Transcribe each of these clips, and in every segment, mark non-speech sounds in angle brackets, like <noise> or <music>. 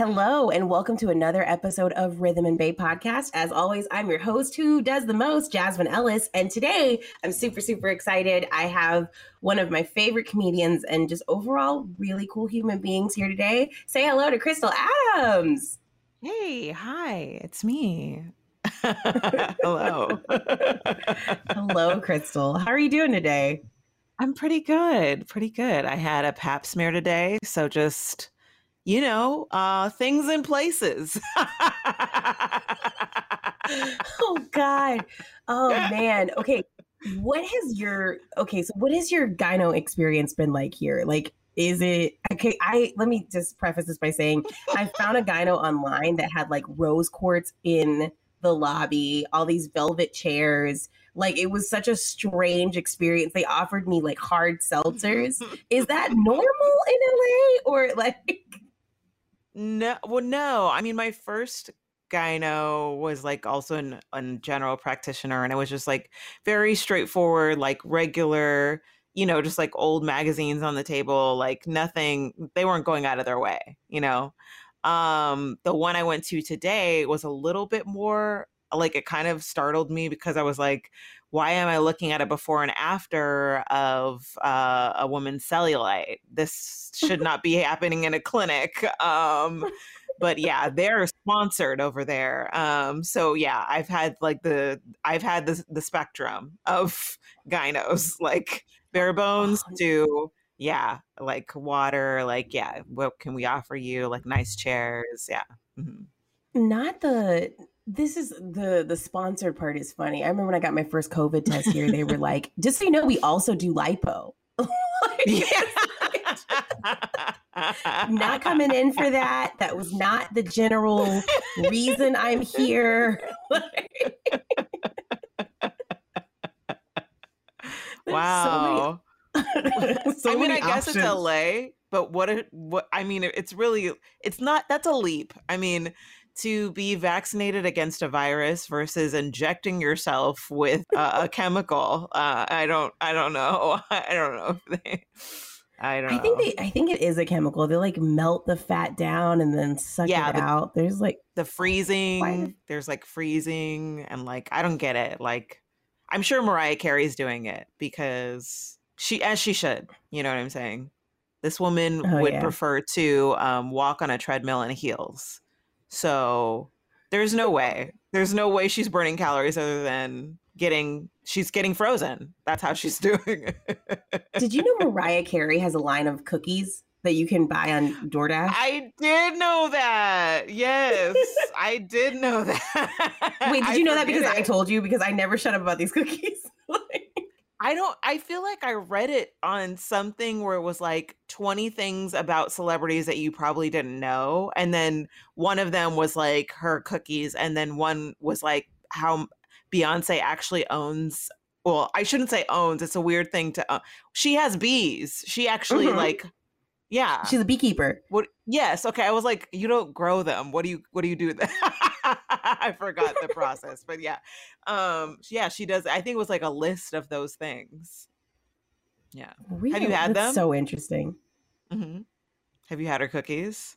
Hello, and welcome to another episode of Rhythm and Babe podcast. As always, I'm your host who does the most, Jasmine Ellis. And today I'm super, super excited. I have one of my favorite comedians and just overall really cool human beings here today. Say hello to Crystal Adams. Hey, hi, it's me. <laughs> hello. hello, Crystal. How are you doing today? I'm pretty good. Pretty good. I had a pap smear today. So just you know, uh, things in places. <laughs> oh God. Oh man. Okay. What has your okay, so what has your gyno experience been like here? Like is it okay? I let me just preface this by saying I found a gyno online that had like rose quartz in the lobby, all these velvet chairs. Like it was such a strange experience. They offered me like hard seltzers. <laughs> Is that normal in LA or like no, well, no. I mean, my first gyno was like also an, a general practitioner, and it was just like very straightforward, like regular, you know, just like old magazines on the table, like nothing. They weren't going out of their way, you know. Um, the one I went to today was a little bit more like it kind of startled me because I was like, why am I looking at a before and after of uh, a woman's cellulite? This should <laughs> not be happening in a clinic. Um, but yeah, they're sponsored over there. Um, so yeah, I've had like the I've had the the spectrum of <laughs> gynos, like bare bones to yeah, like water, like yeah, what can we offer you? Like nice chairs, yeah. Mm-hmm. Not the this is the the sponsored part is funny. I remember when I got my first COVID test here, they were like, <laughs> just so you know, we also do lipo. <laughs> not coming in for that. That was not the general reason I'm here. <laughs> wow. So many, so I mean, I guess options. it's LA, but what? What? I mean, it's really, it's not. That's a leap. I mean, to be vaccinated against a virus versus injecting yourself with uh, a chemical. Uh, I don't. I don't know. <laughs> I don't know if they. I don't. I think they. I think it is a chemical. They like melt the fat down and then suck yeah, it the, out. There's like the freezing. There's like freezing and like I don't get it. Like I'm sure Mariah Carey's doing it because she, as she should. You know what I'm saying? This woman oh, would yeah. prefer to um, walk on a treadmill in heels so there's no way. There's no way she's burning calories other than getting she's getting frozen. That's how she's <laughs> doing it. Did you know Mariah Carey has a line of cookies that you can buy on DoorDash? I did know that. Yes, <laughs> I did know that. Wait, did I you know that because it. I told you? Because I never shut up about these <laughs> cookies. I don't I feel like I read it on something where it was like 20 things about celebrities that you probably didn't know and then one of them was like her cookies and then one was like how Beyonce actually owns well, I shouldn't say owns. It's a weird thing to she has bees. She actually mm-hmm. like yeah. She's a beekeeper. What yes, okay. I was like, you don't grow them. What do you what do you do with <laughs> I forgot the process, but yeah. Um yeah, she does I think it was like a list of those things. Yeah. Really? Have you had That's them? So interesting. Mm-hmm. Have you had her cookies?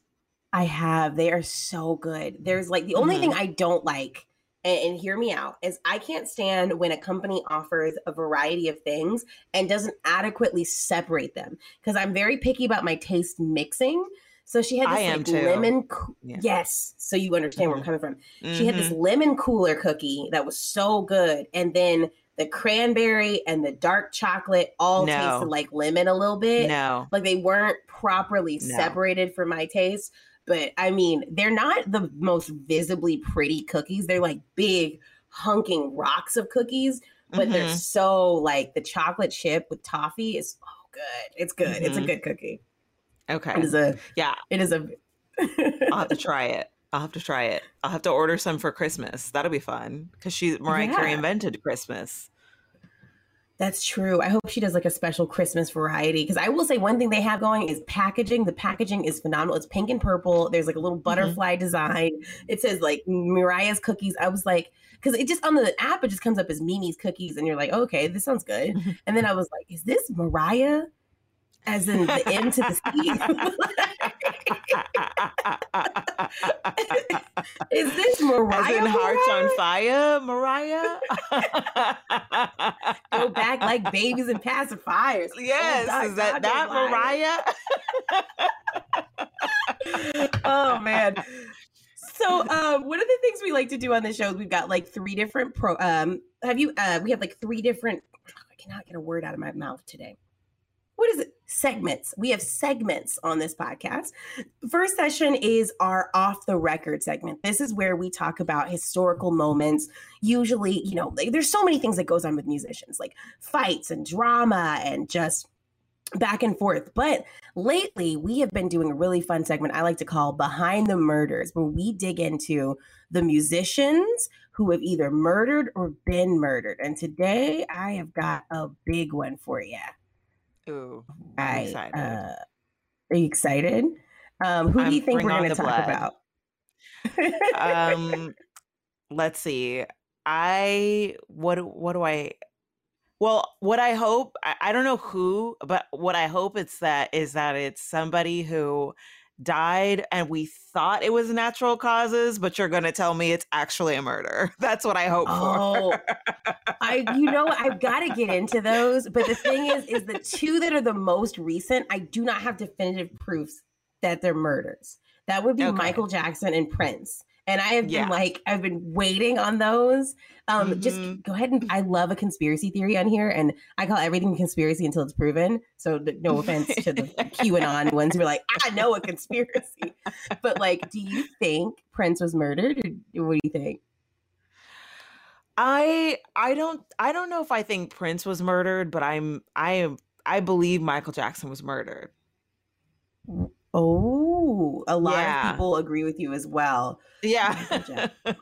I have. They are so good. There's like the only mm-hmm. thing I don't like and, hear me out is I can't stand when a company offers a variety of things and doesn't adequately separate them because I'm very picky about my taste mixing. So she had this like lemon. Co- yeah. Yes, so you understand where I'm mm-hmm. coming from. Mm-hmm. She had this mm-hmm. lemon cooler cookie that was so good, and then the cranberry and the dark chocolate all no. tasted like lemon a little bit. No, like they weren't properly no. separated for my taste. But I mean, they're not the most visibly pretty cookies. They're like big hunking rocks of cookies, but mm-hmm. they're so like the chocolate chip with toffee is oh good. It's good. Mm-hmm. It's a mm-hmm. good cookie. Okay. It is a yeah. It is a I'll have to <laughs> try it. I'll have to try it. I'll have to order some for Christmas. That'll be fun because she Mariah yeah. Carey invented Christmas. That's true. I hope she does like a special Christmas variety because I will say one thing they have going is packaging. The packaging is phenomenal. It's pink and purple. There's like a little mm-hmm. butterfly mm-hmm. design. It says like Mariah's cookies. I was like, because it just on the app, it just comes up as Mimi's cookies, and you're like, oh, okay, this sounds good. Mm-hmm. And then I was like, is this Mariah? As in the M to the C. <laughs> Is this Mariah? As in hearts on fire, Mariah? <laughs> Go back like babies and pacifiers. Yes, Oh, is that Dr. that Mariah? <laughs> oh man. So um one of the things we like to do on the show is we've got like three different pro um have you uh we have like three different I cannot get a word out of my mouth today. What is it? Segments. We have segments on this podcast. First session is our off the record segment. This is where we talk about historical moments. Usually, you know, there's so many things that goes on with musicians, like fights and drama and just back and forth. But lately, we have been doing a really fun segment I like to call Behind the Murders, where we dig into the musicians who have either murdered or been murdered. And today, I have got a big one for you. Ooh, I'm I, excited. Uh, are you excited? Um, who do I'm- you think we're going to talk blood. about? um <laughs> let's see i what do- what do i well what i hope I, I don't know who but what i hope it's that is that it's somebody who died and we thought it was natural causes but you're going to tell me it's actually a murder <laughs> that's what i hope Oh, for I, you know, I've <laughs> got to get into those. But the thing is, is the two that are the most recent, I do not have definitive proofs that they're murders. That would be Okay. Michael Jackson and Prince. And I have Yeah. been like, I've been waiting on those. Um, Mhm. just go ahead and I <laughs> love a conspiracy theory on here, and I call everything conspiracy until it's proven. So no offense to the QAnon <laughs> ones who are like, I know a conspiracy, but like, do you think Prince was murdered, or what do you think? i i don't i don't know if i think prince was murdered but i'm i am i believe michael jackson was murdered Oh, a lot Yeah. of people agree with you as well. Yeah. <laughs>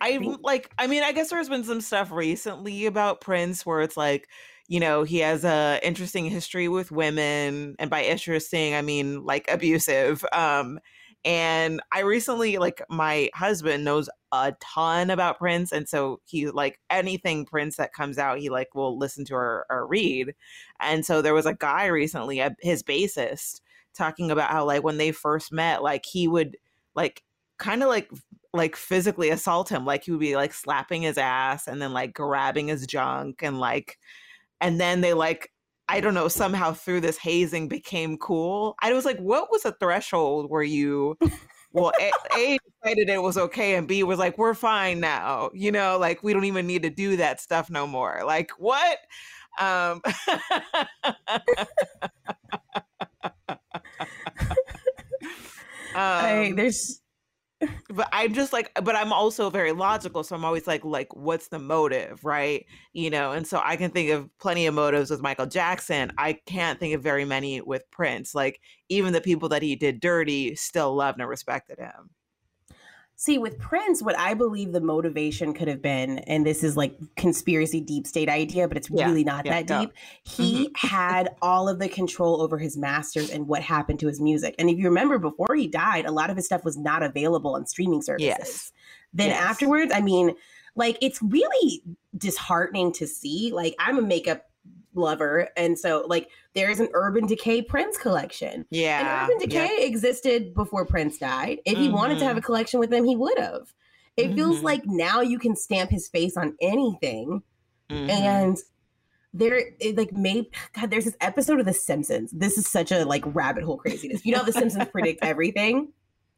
I like I mean I guess there's been some stuff recently about Prince where it's like you know he has a interesting history with women and by interesting I mean like abusive um and I recently like my husband knows a ton about Prince and so he like anything Prince that comes out he like will listen to or, or read and so there was a guy recently his bassist talking about how like when they first met like he would like kind of like like physically assault him. Like he would be like slapping his ass and then like grabbing his junk and like and then they like i don't know somehow through this hazing became cool. I was like what was the threshold where you <laughs> well a, a decided it was okay and b was like we're fine now you know? Like we don't even need to do that stuff no more. Like what? Um <laughs> <laughs> I, um, there's but I'm just like, but I'm also very logical. So I'm always like, like, what's the motive, right? You know, and so I can think of plenty of motives with Michael Jackson. I can't think of very many with Prince. Like, even the people that he did dirty still loved and respected him. See with Prince, what I believe the motivation could have been, and this is like conspiracy deep state idea, but it's Yeah, really not yeah, that go. deep. He mm-hmm. had all of the control over his masters and what happened to his music. And if you remember, before he died, a lot of his stuff was not available on streaming services. Yes. Then Yes. afterwards, I mean, like it's really disheartening to see. Like I'm a makeup lover, and so like there's an Urban Decay Prince collection. Yeah. And Urban yeah. Decay existed before Prince died. If he wanted to have a collection with them, he would have. It feels Mhm. like now you can stamp his face on anything, Mhm. and there, it, like, maybe God, there's this episode of The Simpsons. This is such a like rabbit hole craziness. You know, The Simpsons predict everything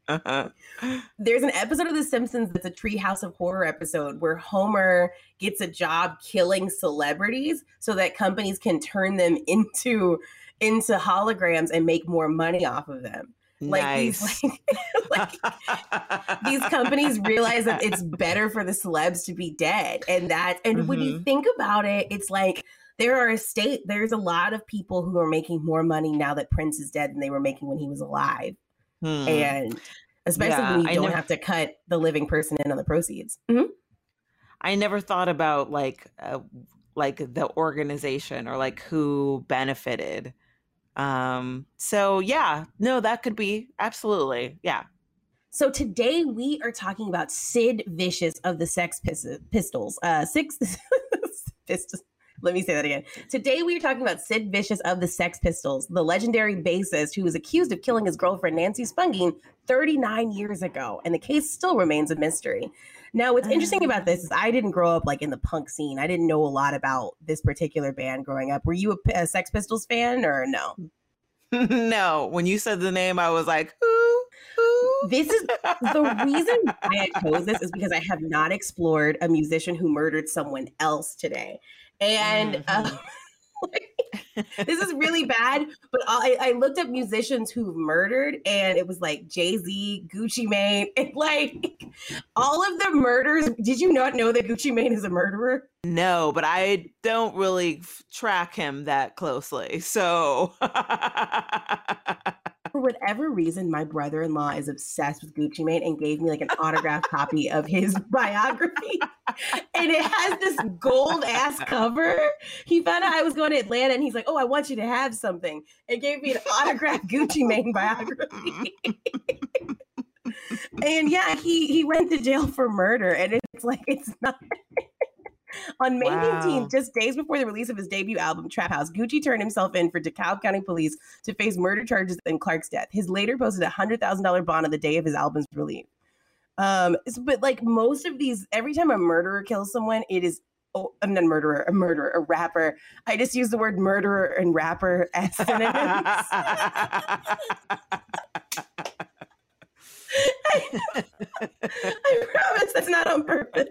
Uh-huh. <laughs> there's an episode of The Simpsons that's a Treehouse of Horror episode where Homer gets a job killing celebrities so that companies can turn them <laughs> into into holograms and make more money off of them. Like nice. these like, <laughs> like these companies realize that it's better for the celebs to be dead and that and when you Mhm. think about it it's like there are a state there's a lot of people who are making more money now that Prince is dead than they were making when he was alive Hmm. and especially Yeah, when you I don't never- have to cut the living person in on the proceeds. Mhm. I never thought about like uh, like the organization or like who benefited. Um so yeah, no that could be absolutely. Yeah. So today we are talking about Sid Vicious of the Sex Pis- Pistols. Uh, six <laughs> Pistols. Let me say that again. Today we are talking about Sid Vicious of the Sex Pistols, the legendary bassist who was accused of killing his girlfriend Nancy Spungen 39 years ago, and the case still remains a mystery. Now, what's interesting mm. about this is I didn't grow up like in the punk scene. I didn't know a lot about this particular band growing up. Were you a, a Sex Pistols fan or no? <laughs> no. When you said the name, I was like, who? Who? This is the reason why I <laughs> chose this is because I have not explored a musician who murdered someone else today. And mm-hmm. uh, <laughs> this is really bad, but I, I, looked up musicians who've murdered, and it was like Jay Z, Gucci Mane, <laughs> and like all of the murders. Did you not know that Gucci Mane is a murderer? No, but I don't really track him that closely. So <laughs> for whatever reason, my brother in law is obsessed with Gucci Mane and gave me like an autographed copy of his <laughs> biography. and it has this gold ass cover. He found out I was going to Atlanta and he's like, Oh, I want you to have something. And gave me an autographed Gucci Mane biography. <laughs> and yeah, he he went to jail for murder. And it's like, it's not. On May wow. 15th, just days before the release of his debut album, Trap House, Gucci turned himself in for DeKalb County Police to face murder charges in Clark's death. His later posted a $100,000 bond on the day of his album's release. Um, but like most of these, every time a murderer kills someone, it is oh, I'm not a murderer, a murderer, a rapper. I just use the word murderer and rapper as synonyms. <laughs> <laughs> I, I <laughs> promise that's not on purpose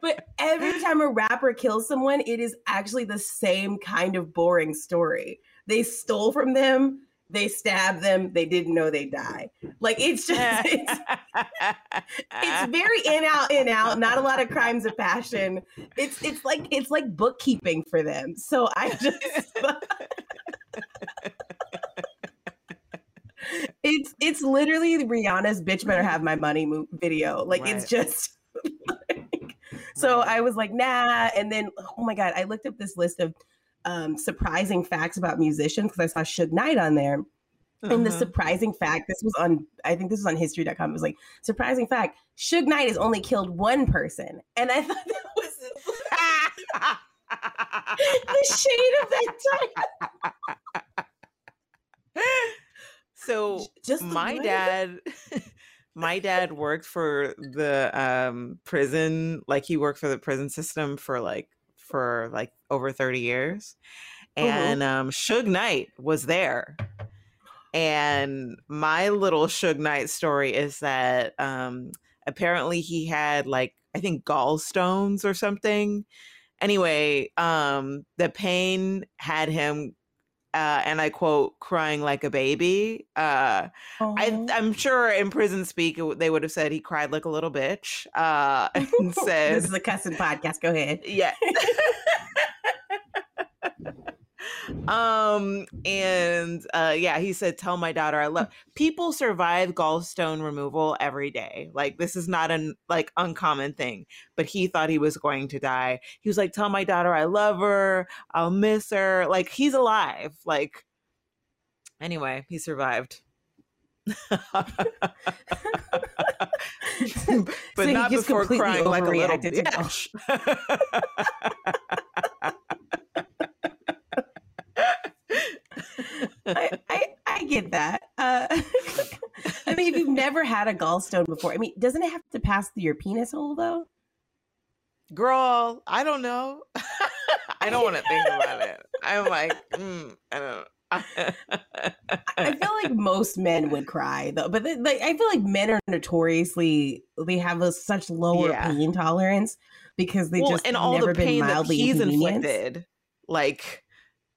but every time a rapper kills someone, it is actually the same kind of boring story. They stole from them, they stabbed them, they didn't know they die. Like it's just <laughs> it's, it's very in out, in out, not a lot of crimes of passion. It's it's like it's like bookkeeping for them. So I just <laughs> it's it's literally Rihanna's "Bitch Better Have My Money" video. Like right. it's just <laughs> like, so I was like, nah. And then, oh my God, I looked up this list of um, surprising facts about musicians because I saw Suge Knight on there. Uh-huh. And the uh-huh. surprising fact, this was on, I think this was on history.com. It was like, surprising fact, Suge Knight has only killed one person. And I <laughs> thought that was <laughs> the shade of that time. So Just my dad <laughs> my dad worked for the um prison like he worked for the prison system for like for like over 30 years mm-hmm. and mm-hmm. um Suge Knight was there and my little Suge Knight story is that um apparently he had like I think gallstones or something anyway um the pain had him uh, and I quote, crying like a baby. Uh, I, am sure in prison speak, they would have said he cried like a little bitch. Uh, <laughs> and said, This is a cussing podcast. Go ahead. Yeah. <laughs> <laughs> um and uh yeah he said tell my daughter i love people survive gallstone removal every day. Like this is not an like uncommon thing. But he thought he was going to die. He was like tell my daughter i love her. I'll miss her. Like he's alive. Like anyway he survived. <laughs> But so not before crying like a little bitch. <laughs> <laughs> I, I, I, get that. Uh, <laughs> I mean, if you've <laughs> never had a gallstone before, I mean, doesn't it have to pass through your penis hole though? Girl, I don't know. <laughs> I don't want to think about it. I'm like, mm, I don't. I feel like most men would cry though, but like I feel like men are notoriously they have a such lower yeah. pain tolerance because they well, just and all never the pain been mildly that he's inflicted. Like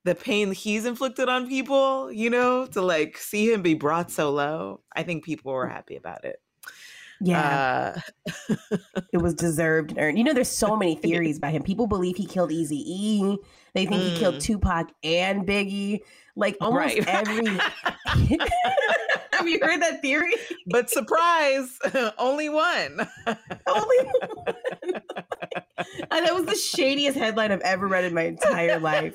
the pain he's inflicted on people, you know, to like see him be brought so low. I think people were happy about it. Yeah. Uh, it was <laughs> deserved and earned. You know, there's so many <laughs> theories about him. People believe he killed Easy E. They think mm. he killed mm. Tupac and Biggie. Like almost right. every <laughs> Have you heard that theory? <laughs> But surprise, <laughs> only one. <laughs> only one. and that was the shadiest headline I've ever read in my entire life.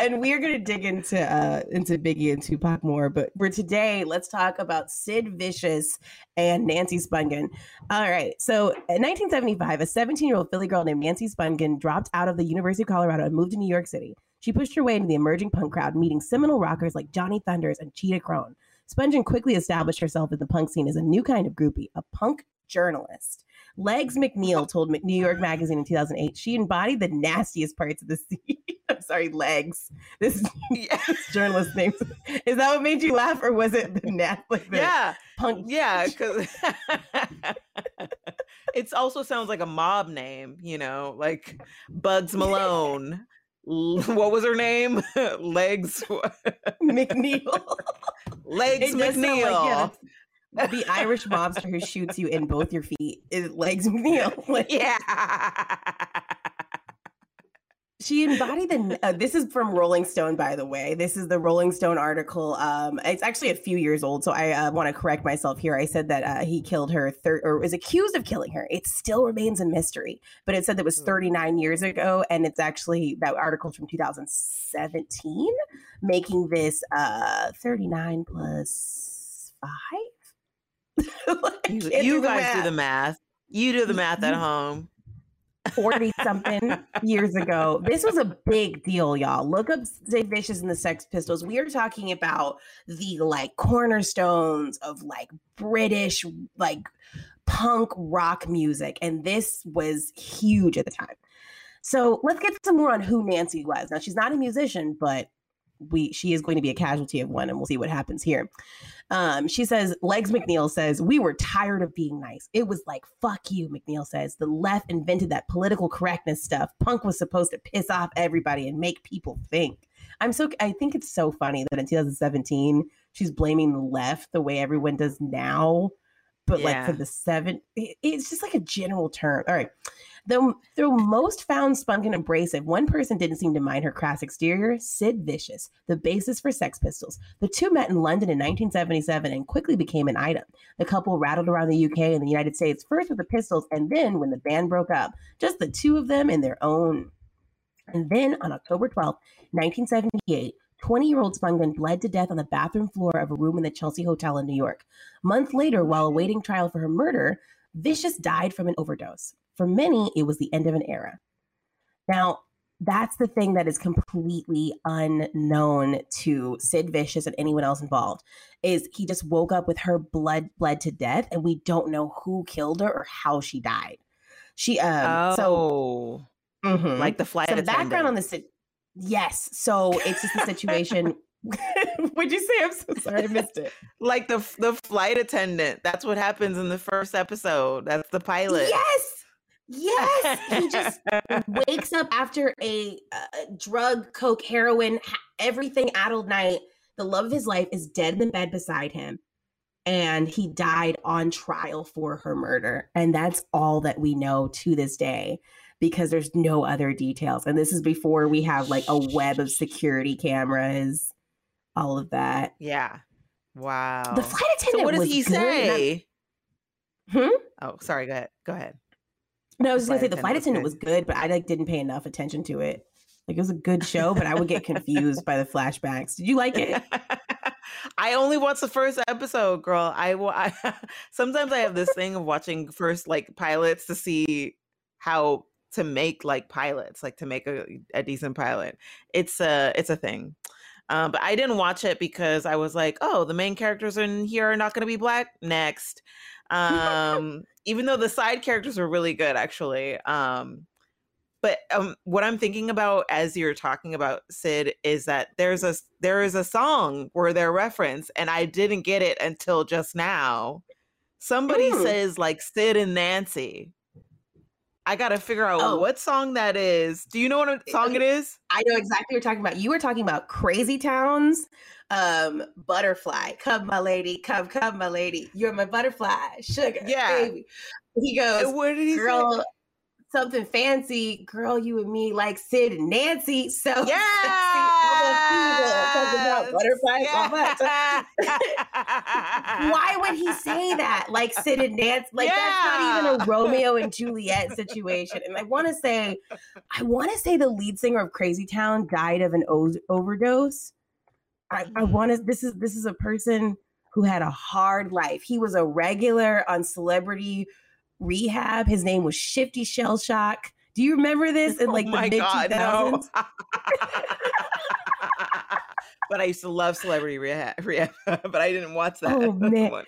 and we are going to dig into uh, into Biggie and Tupac more. But for today, let's talk about Sid Vicious and Nancy Spungen. All right. So in 1975, a 17 year old Philly girl named Nancy Spungen dropped out of the University of Colorado and moved to New York City. She pushed her way into the emerging punk crowd, meeting seminal rockers like Johnny Thunders and Cheetah Chrome. Spungen quickly established herself in the punk scene as a new kind of groupie, a punk journalist. Legs McNeil told New York Magazine in 2008 she embodied the nastiest parts of the <laughs> scene. I'm sorry, Legs. This, <laughs> this journalist name. Is that what made you laugh, or was it the nast? Like the yeah, punk. Yeah, <laughs> because it also sounds like a mob name. You know, like Bugs Malone. What was her name? <laughs> Legs <laughs> McNeil. Legs McNeil. Like, the Irish mobster who shoots you in both your feet is Legs McNeil. Like, <laughs> yeah. She embodied the. Uh, this is from Rolling Stone, by the way. This is the Rolling Stone article. Um, it's actually a few years old, so I uh, want to correct myself here. I said that uh, he killed her, thir- or was accused of killing her. It still remains a mystery, but it said that was hmm. 39 years ago, and it's actually that article from 2017, making this uh 39 plus five. <laughs> like, you, you guys do the math. You do the math at home. 40 something <laughs> years ago. This was a big deal, y'all. Look up Sid Vicious and the Sex Pistols. We are talking about the like cornerstones of like British like punk rock music. And this was huge at the time. So let's get some more on who Nancy was. Now, she's not a musician, but we she is going to be a casualty of one, and we'll see what happens here. Um, she says, Legs McNeil says, We were tired of being nice. It was like, fuck you, McNeil says. The left invented that political correctness stuff. Punk was supposed to piss off everybody and make people think. I'm so, I think it's so funny that in 2017, she's blaming the left the way everyone does now. But yeah. like for the seven, it, it's just like a general term. All right. Though, though most found Spungen abrasive, one person didn't seem to mind her crass exterior Sid Vicious, the basis for Sex Pistols. The two met in London in 1977 and quickly became an item. The couple rattled around the UK and the United States, first with the Pistols and then when the band broke up. Just the two of them in their own. And then on October 12, 1978, 20 year old Spungen bled to death on the bathroom floor of a room in the Chelsea Hotel in New York. A month later, while awaiting trial for her murder, Vicious died from an overdose. For many, it was the end of an era. Now, that's the thing that is completely unknown to Sid Vicious and anyone else involved is he just woke up with her blood bled to death and we don't know who killed her or how she died. She um oh, so mm-hmm. like the flight so the background on this yes so it's just a situation <laughs> Would you say? I'm so <laughs> sorry, I missed it. like the the flight attendant. That's what happens in the first episode. That's the pilot. Yes, Yes, he just <laughs> wakes up after a, a drug, coke, heroin, everything addled night. The love of his life is dead in the bed beside him, and he died on trial for her murder. And that's all that we know to this day because there's no other details. And this is before we have like a web of security cameras, all of that. Yeah. Wow. The flight attendant. So what does he say? Hmm. Oh, sorry. Go ahead. Go ahead. No, I was gonna say the flight attendant was good, but I like didn't pay enough attention to it. Like it was a good show, but I would get confused by the flashbacks. Did you like it? <laughs> I only watched the first episode, girl. I, I <laughs> sometimes I have this thing of watching first like pilots to see how to make like pilots, like to make a, a decent pilot. It's a it's a thing. Um, but I didn't watch it because I was like, oh, the main characters in here are not going to be black. Next, um, even though the side characters were really good, actually. Um, but um, what I'm thinking about as you're talking about Sid is that there's a there is a song where they're referenced, and I didn't get it until just now. Somebody mm. says like Sid and Nancy. I gotta figure out oh. what song that is. Do you know what song it is? I know exactly what you're talking about. You were talking about Crazy Towns um butterfly come my lady come come my lady you're my butterfly sugar yeah baby he goes what did he girl say? something fancy, girl, you and me like Sid and Nancy. So <laughs> yeah, <laughs> Why would he say that? Like Sid and Nancy? Like yeah. that's not even a Romeo and Juliet situation. And I want to say, I want to say the lead singer of Crazy Town died of an o- overdose. I, I mm-hmm. want to. This is this is a person who had a hard life. He was a regular on Celebrity Rehab. His name was Shifty Shellshock. Do you remember this in oh like oh the mid 2000s? <laughs> But I used to love Celebrity Rehab, rehab <laughs> but I didn't watch that. Oh <laughs> man,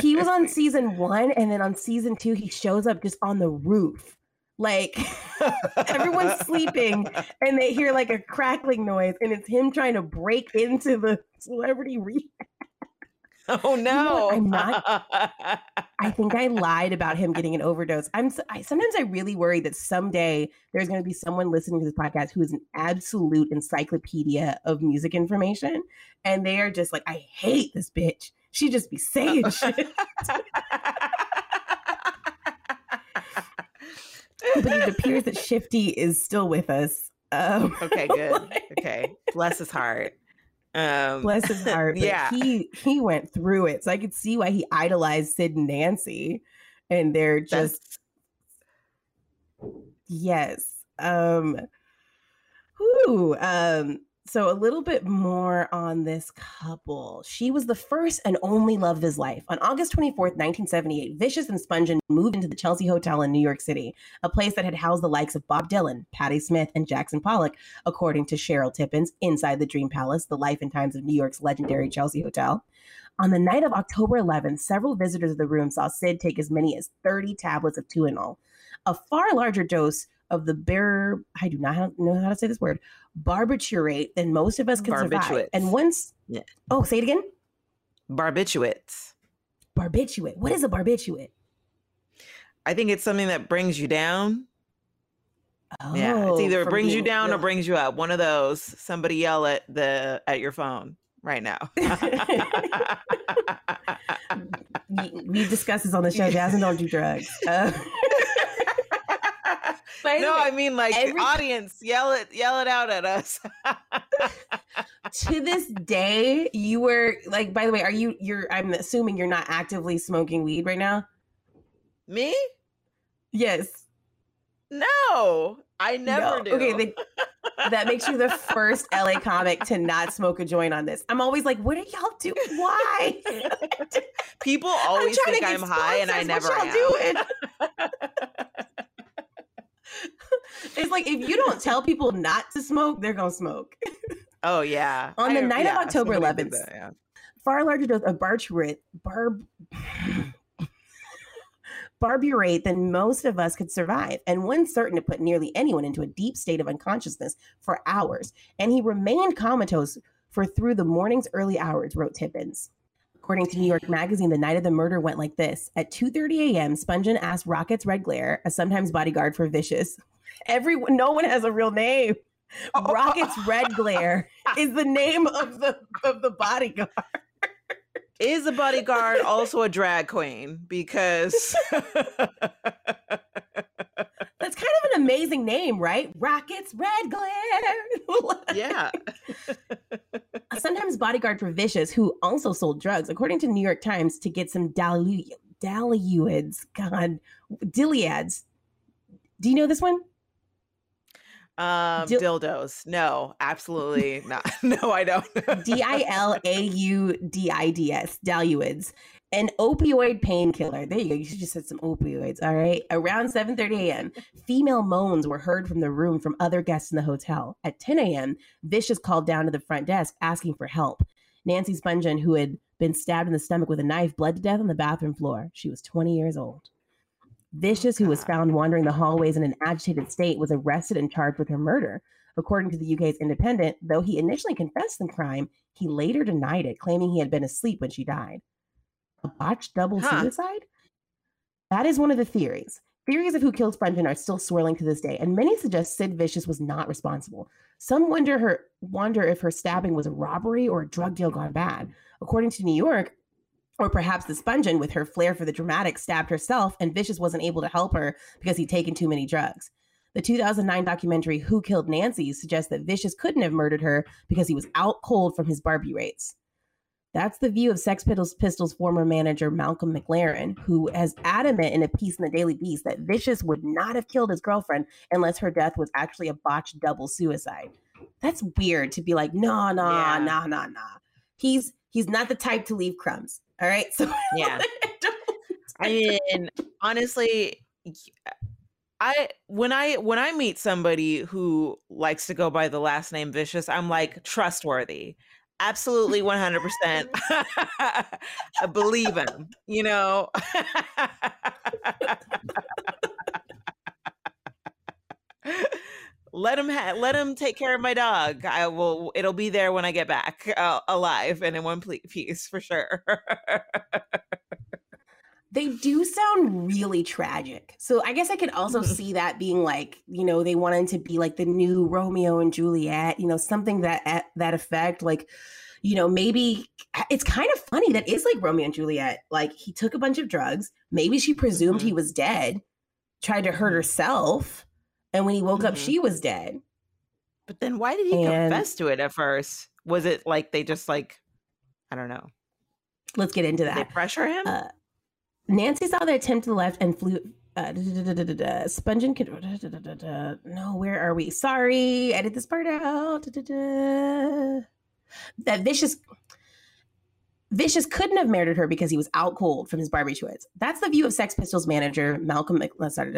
he was on season one, and then on season two, he shows up just on the roof. Like <laughs> everyone's <laughs> sleeping and they hear like a crackling noise, and it's him trying to break into the celebrity rehab. Oh no! You know I'm not. I think I <laughs> lied about him getting an overdose. I'm I, sometimes I really worry that someday there's going to be someone listening to this podcast who is an absolute encyclopedia of music information, and they are just like, I hate this bitch. She just be saying shit. But it appears that Shifty is still with us. Um, <laughs> okay, good. okay, bless his heart. Um, Bless his heart. yeah, he he went through it, so I could see why he idolized Sid and Nancy, and they're just That's... yes. Um, who um so a little bit more on this couple. She was the first and only love of his life. On August 24th, 1978, Vicious and Spungen moved into the Chelsea Hotel in New York City, a place that had housed the likes of Bob Dylan, Patti Smith, and Jackson Pollock, according to Sherill Tippins, Inside the Dream Palace, the life and times of New York's legendary Chelsea Hotel. On the night of October 11th, several visitors of the room saw Sid take as many as 30 tablets of Tuinal, a far larger dose of the bear, I do not know how to say this word, barbiturate than most of us can survive. And once, yeah. oh, say it again. Barbiturates. Barbiturate. What is a barbiturate? I think it's something that brings you down. Oh, yeah, it's either brings you down or brings you up. One of those. Somebody yell at the at your phone right now. <laughs> we discuss this on the show. Jasmine don't do drugs. Uh- <laughs> <laughs> but no, I mean like every... audience, yell it, yell it out at us. <laughs> to this day, you were like. By the way, are you? You're. I'm assuming you're not actively smoking weed right now. Me? Yes. No, I never no. do. Okay, the, that makes you the first LA comic to not smoke a joint on this. I'm always like, what are y'all doing? Why? <laughs> People always think I'm high, and I never what y'all am. <laughs> It's like if you don't tell people not to smoke, they're gonna smoke. Oh yeah. On the I, night yeah, of October 11th, that, yeah. far larger dose of barbiturate, barb, barbiturate than most of us could survive, and one certain to put nearly anyone into a deep state of unconsciousness for hours. And he remained comatose for through the morning's early hours, wrote Tippins. According to New York Magazine, the night of the murder went like this. At 2.30 a.m., Spungen asked Rockets Red Glare, a sometimes bodyguard for Vicious, everyone, no one has a real name. Oh. <laughs> Rockets Red Glare is the name of the of the bodyguard. Is a bodyguard also a drag queen? Because <laughs> that's kind of an amazing name, right? Rockets Red Glare. <laughs> yeah. Sometimes bodyguard for Vicious, who also sold drugs, according to New York Times, to get some dalu- daluids, God, diliads. Do you know this one? Um, Dil- dildos. No, absolutely not. <laughs> no, I don't. D I L A U D I D S. Daluids. An opioid painkiller. There you go. You should just said some opioids. All right. Around 7:30 a.m., female moans were heard from the room from other guests in the hotel. At 10 a.m., Vicious called down to the front desk asking for help. Nancy Spungen, who had been stabbed in the stomach with a knife, bled to death on the bathroom floor. She was 20 years old. Vicious, who was found wandering the hallways in an agitated state, was arrested and charged with her murder. According to the UK's Independent, though he initially confessed the crime, he later denied it, claiming he had been asleep when she died. A botched double huh. suicide? That is one of the theories. Theories of who killed Spungen are still swirling to this day, and many suggest Sid Vicious was not responsible. Some wonder her wonder if her stabbing was a robbery or a drug deal gone bad. According to New York, Or perhaps the Spungen, with her flair for the dramatic, stabbed herself and Vicious wasn't able to help her because he'd taken too many drugs. The 2009 documentary Who Killed Nancy suggests that Vicious couldn't have murdered her because he was out cold from his barbiturates. That's the view of Sex Pistols, Pistols former manager Malcolm McLaren, who has adamant in a piece in the Daily Beast that Vicious would not have killed his girlfriend unless her death was actually a botched double suicide. That's weird to be like, nah, nah, yeah. nah, nah, nah. He's he's not the type to leave crumbs. All right. <laughs> So yeah. <laughs> I mean, honestly, I when I when I meet somebody who likes to go by the last name Vicious, I'm like trustworthy. Absolutely 100%. <laughs> I believe him, you know. let him ha- let him take care of my dog. I will it'll be there when I get back uh, alive and in one piece for sure. <laughs> they do sound really tragic. So I guess I could also <laughs> see that being like, you know, they wanted to be like the new Romeo and Juliet, you know, something that that effect like you know, maybe it's kind of funny that is like Romeo and Juliet. Like he took a bunch of drugs. Maybe she presumed mm-hmm. he was dead, tried to hurt mm-hmm. herself, and when he woke mm-hmm. up, she was dead. But then why did he and, confess to it at first? Was it like they just like, I don't know. Let's get into that. Did they pressure him? Uh, Nancy saw the attempt to the left and flew. Uh, Spungen could. No, where are we? Sorry, edit this part out. That vicious. Vicious couldn't have murdered her because he was out cold from his barbiturates. That's the view of Sex Pistols manager Malcolm. Start,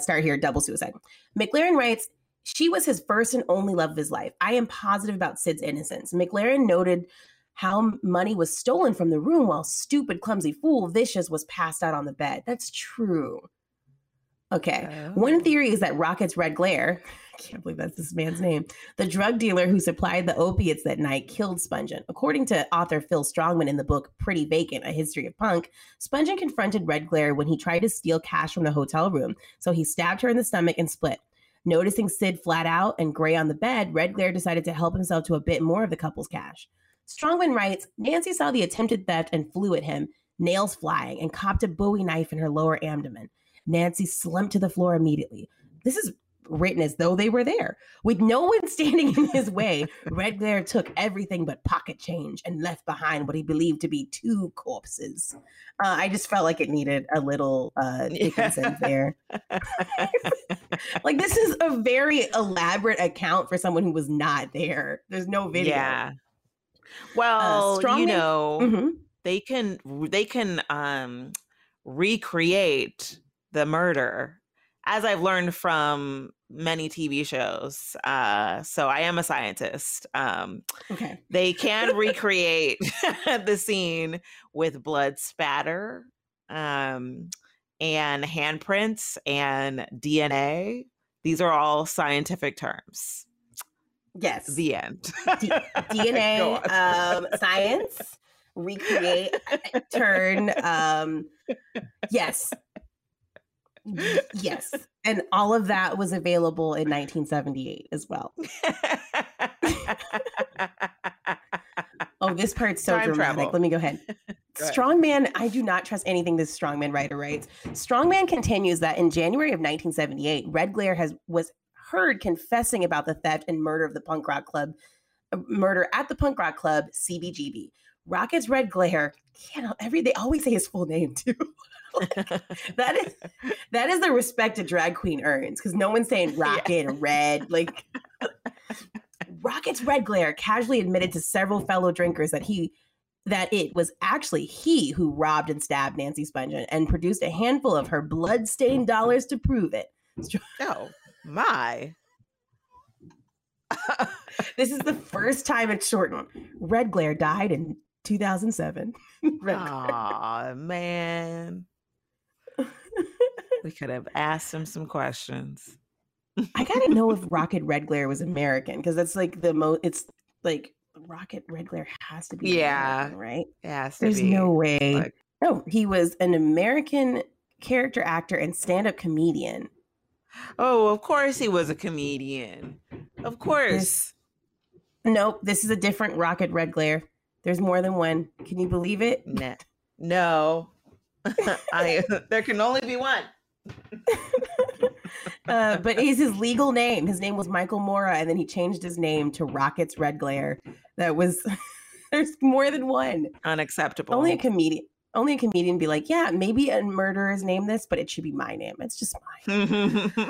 start here. Double suicide. McLaren writes, she was his first and only love of his life. I am positive about Sid's innocence. McLaren noted how money was stolen from the room while stupid, clumsy fool Vicious was passed out on the bed. That's true. Okay. Oh. One theory is that Rocket's red glare, I <laughs> can't believe that's this man's name, the drug dealer who supplied the opiates that night killed Spungen. According to author Phil Strongman in the book Pretty Vacant, A History of Punk, Spungen confronted Red Glare when he tried to steal cash from the hotel room. So he stabbed her in the stomach and split. Noticing Sid flat out and gray on the bed, Red Glare decided to help himself to a bit more of the couple's cash. Strongman writes Nancy saw the attempted theft and flew at him, nails flying, and copped a bowie knife in her lower abdomen. Nancy slumped to the floor immediately. This is written as though they were there. With no one <laughs> standing in his way, Red Glare took everything but pocket change and left behind what he believed to be two corpses. Uh, I just felt like it needed a little uh, Dickinson <laughs> yeah. there. <laughs> like this is a very elaborate account for someone who was not there. There's no video. Yeah. Well, uh, you know, mm-hmm. they can they can um recreate the murder as I've learned from many TV shows. Uh, so I am a scientist. Um, okay. They can <laughs> recreate <laughs> the scene with blood spatter um, and handprints and DNA. These are all scientific terms. Yes. The end. D- <laughs> DNA, um, science, recreate, turn. Um, yes yes. And all of that was available in 1978 as well. <laughs> oh, this part's so Time dramatic. Travel. Let me go ahead. <laughs> Go Strongman, I do not trust anything this Strongman writer writes. Strongman continues that in January of 1978, Red Glare has was heard confessing about the theft and murder of the punk rock club, uh, murder at the punk rock club CBGB. Rocket's Red Glare, know, every they always say his full name <laughs> too. <laughs> that is that is the respect a drag queen earns because no one's saying <laughs> rocket yeah. or red. Like Rocket's red glare casually admitted to several fellow drinkers that he that it was actually he who robbed and stabbed Nancy Spungen and produced a handful of her blood-stained dollars to prove it. Oh my. <laughs> this is the first time it's shortened. Red Glare died in 2007. Oh <laughs> man we could have asked him some questions. I gotta know if Rocket Red Glare was American because that's like the most. It's like Rocket Red Glare has to be. Yeah, American, right. Yes, there's be. no way. Like, no, he was an American character actor and stand-up comedian. Oh, of course he was a comedian. Of course. This, nope, this is a different Rocket Red Glare. There's more than one. Can you believe it? Nah. No. <laughs> I there can only be one. <laughs> uh, but he's his legal name. His name was Michael Morra, and then he changed his name to Rockets Red Glare. That was <laughs> there's more than one. Unacceptable. Only a comedian. Only a comedian be like, yeah, maybe a murderer's name this, but it should be my name. It's just mine.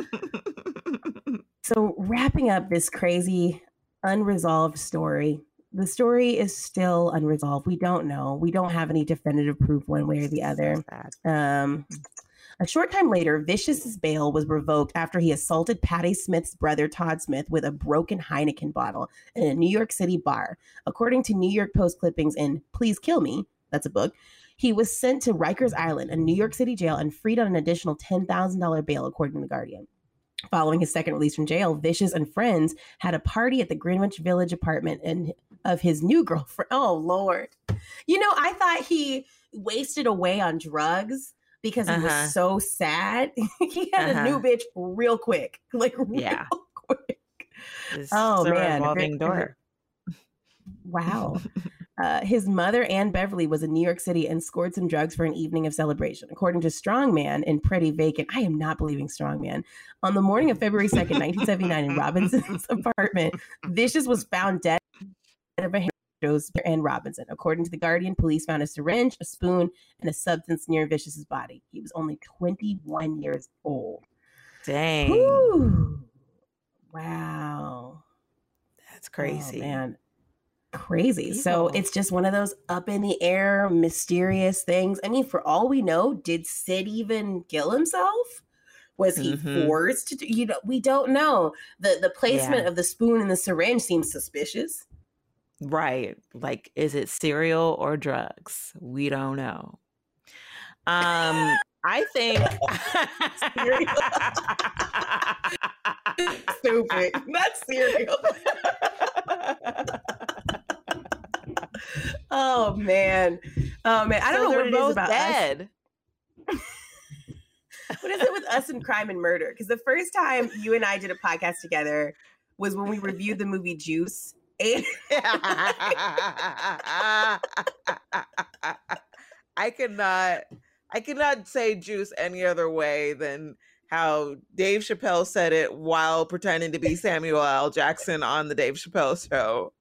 <laughs> so wrapping up this crazy unresolved story. The story is still unresolved. We don't know. We don't have any definitive proof one way or the other. Um, a short time later, Vicious's bail was revoked after he assaulted Patti Smith's brother, Todd Smith, with a broken Heineken bottle in a New York City bar. According to New York Post clippings in Please Kill Me, that's a book, he was sent to Rikers Island, a New York City jail, and freed on an additional $10,000 bail, according to The Guardian. Following his second release from jail, Vicious and friends had a party at the Greenwich Village apartment and of his new girlfriend. Oh Lord. You know, I thought he wasted away on drugs because he uh-huh. was so sad. <laughs> he had uh-huh. a new uh-huh. bitch real quick. <laughs> Like real yeah. quick. Oh man. Revolving door. <laughs> Wow. Uh, his mother, Anne Beverly, was in New York City and scored some drugs for an evening of celebration. According to Strongman in Pretty Vacant, I am not believing Strongman. On the morning of February 2nd, 1979, in Robinson's <laughs> apartment, Vicious was found dead of a and Robinson. According to the Guardian, police found a syringe, a spoon, and a substance near Vicious's body. He was only 21 years old. Dang. Woo. Wow. That's crazy. Oh, man crazy. Evil. So it's just one of those up in the air, mysterious things. I mean, for all we know, did Sid even kill himself? Was he mm-hmm. forced to do, you know, we don't know. The the placement yeah. of the spoon and the syringe seems suspicious. Right. Like, is it cereal or drugs? We don't know. Um, I think <laughs> stupid. Not cereal. <laughs> <laughs> oh man, oh man, I don't so know what it is about dead. us. <laughs> what is it with us and crime and murder? Because the first time you and I did a podcast together was when we reviewed the movie Juice. <laughs> I cannot, I cannot say Juice any other way than how Dave Chappelle said it while pretending to be Samuel L. Jackson on the Dave Chappelle show.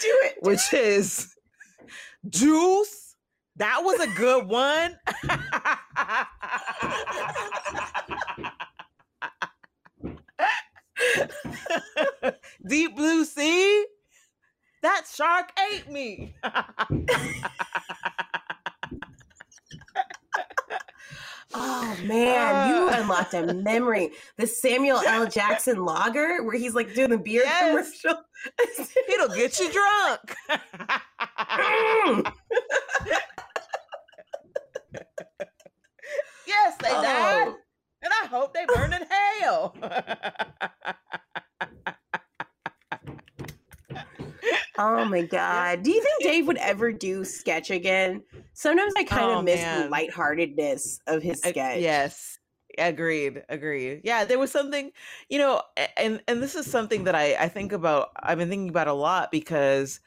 Do it. Do which it. is Juice. That was a good one. Deep Blue Sea. That shark ate me. <laughs> Oh man, you uh. unlocked a memory. The Samuel L. <laughs> Jackson lager, where he's like doing the beer yes. commercial. <laughs> It'll get you drunk. <laughs> yes, they oh. died. And I hope they burn in hell. Oh my god. Do you think Dave would ever do sketch again? Sometimes I kind of oh, miss man. the lightheartedness of his sketch. I, yes. Agreed. Agreed. Yeah, there was something, you know, and and this is something that I I think about. I've been thinking about a lot because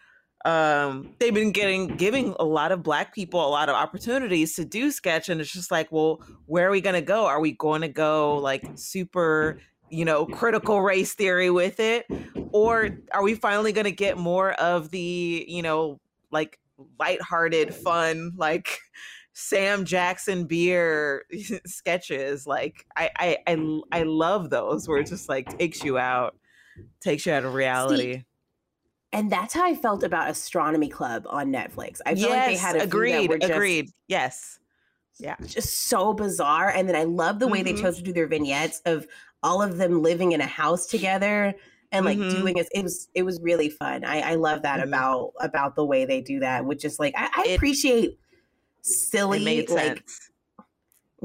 um they've been getting giving a lot of black people a lot of opportunities to do sketch and it's just like well where are we going to go are we going to go like super you know critical race theory with it or are we finally going to get more of the you know like lighthearted fun like <laughs> Sam Jackson beer <laughs> sketches like I, I I I love those where it just like takes you out takes you out of reality See, and that's how I felt about Astronomy Club on Netflix. I feel yes, like they had a agreed, agreed. Yes. Yeah. Just so bizarre. And then I love the way mm-hmm. they chose to do their vignettes of all of them living in a house together and like mm-hmm. doing it. It was it was really fun. I, I love that mm-hmm. about about the way they do that, which is like I, I it, appreciate silly like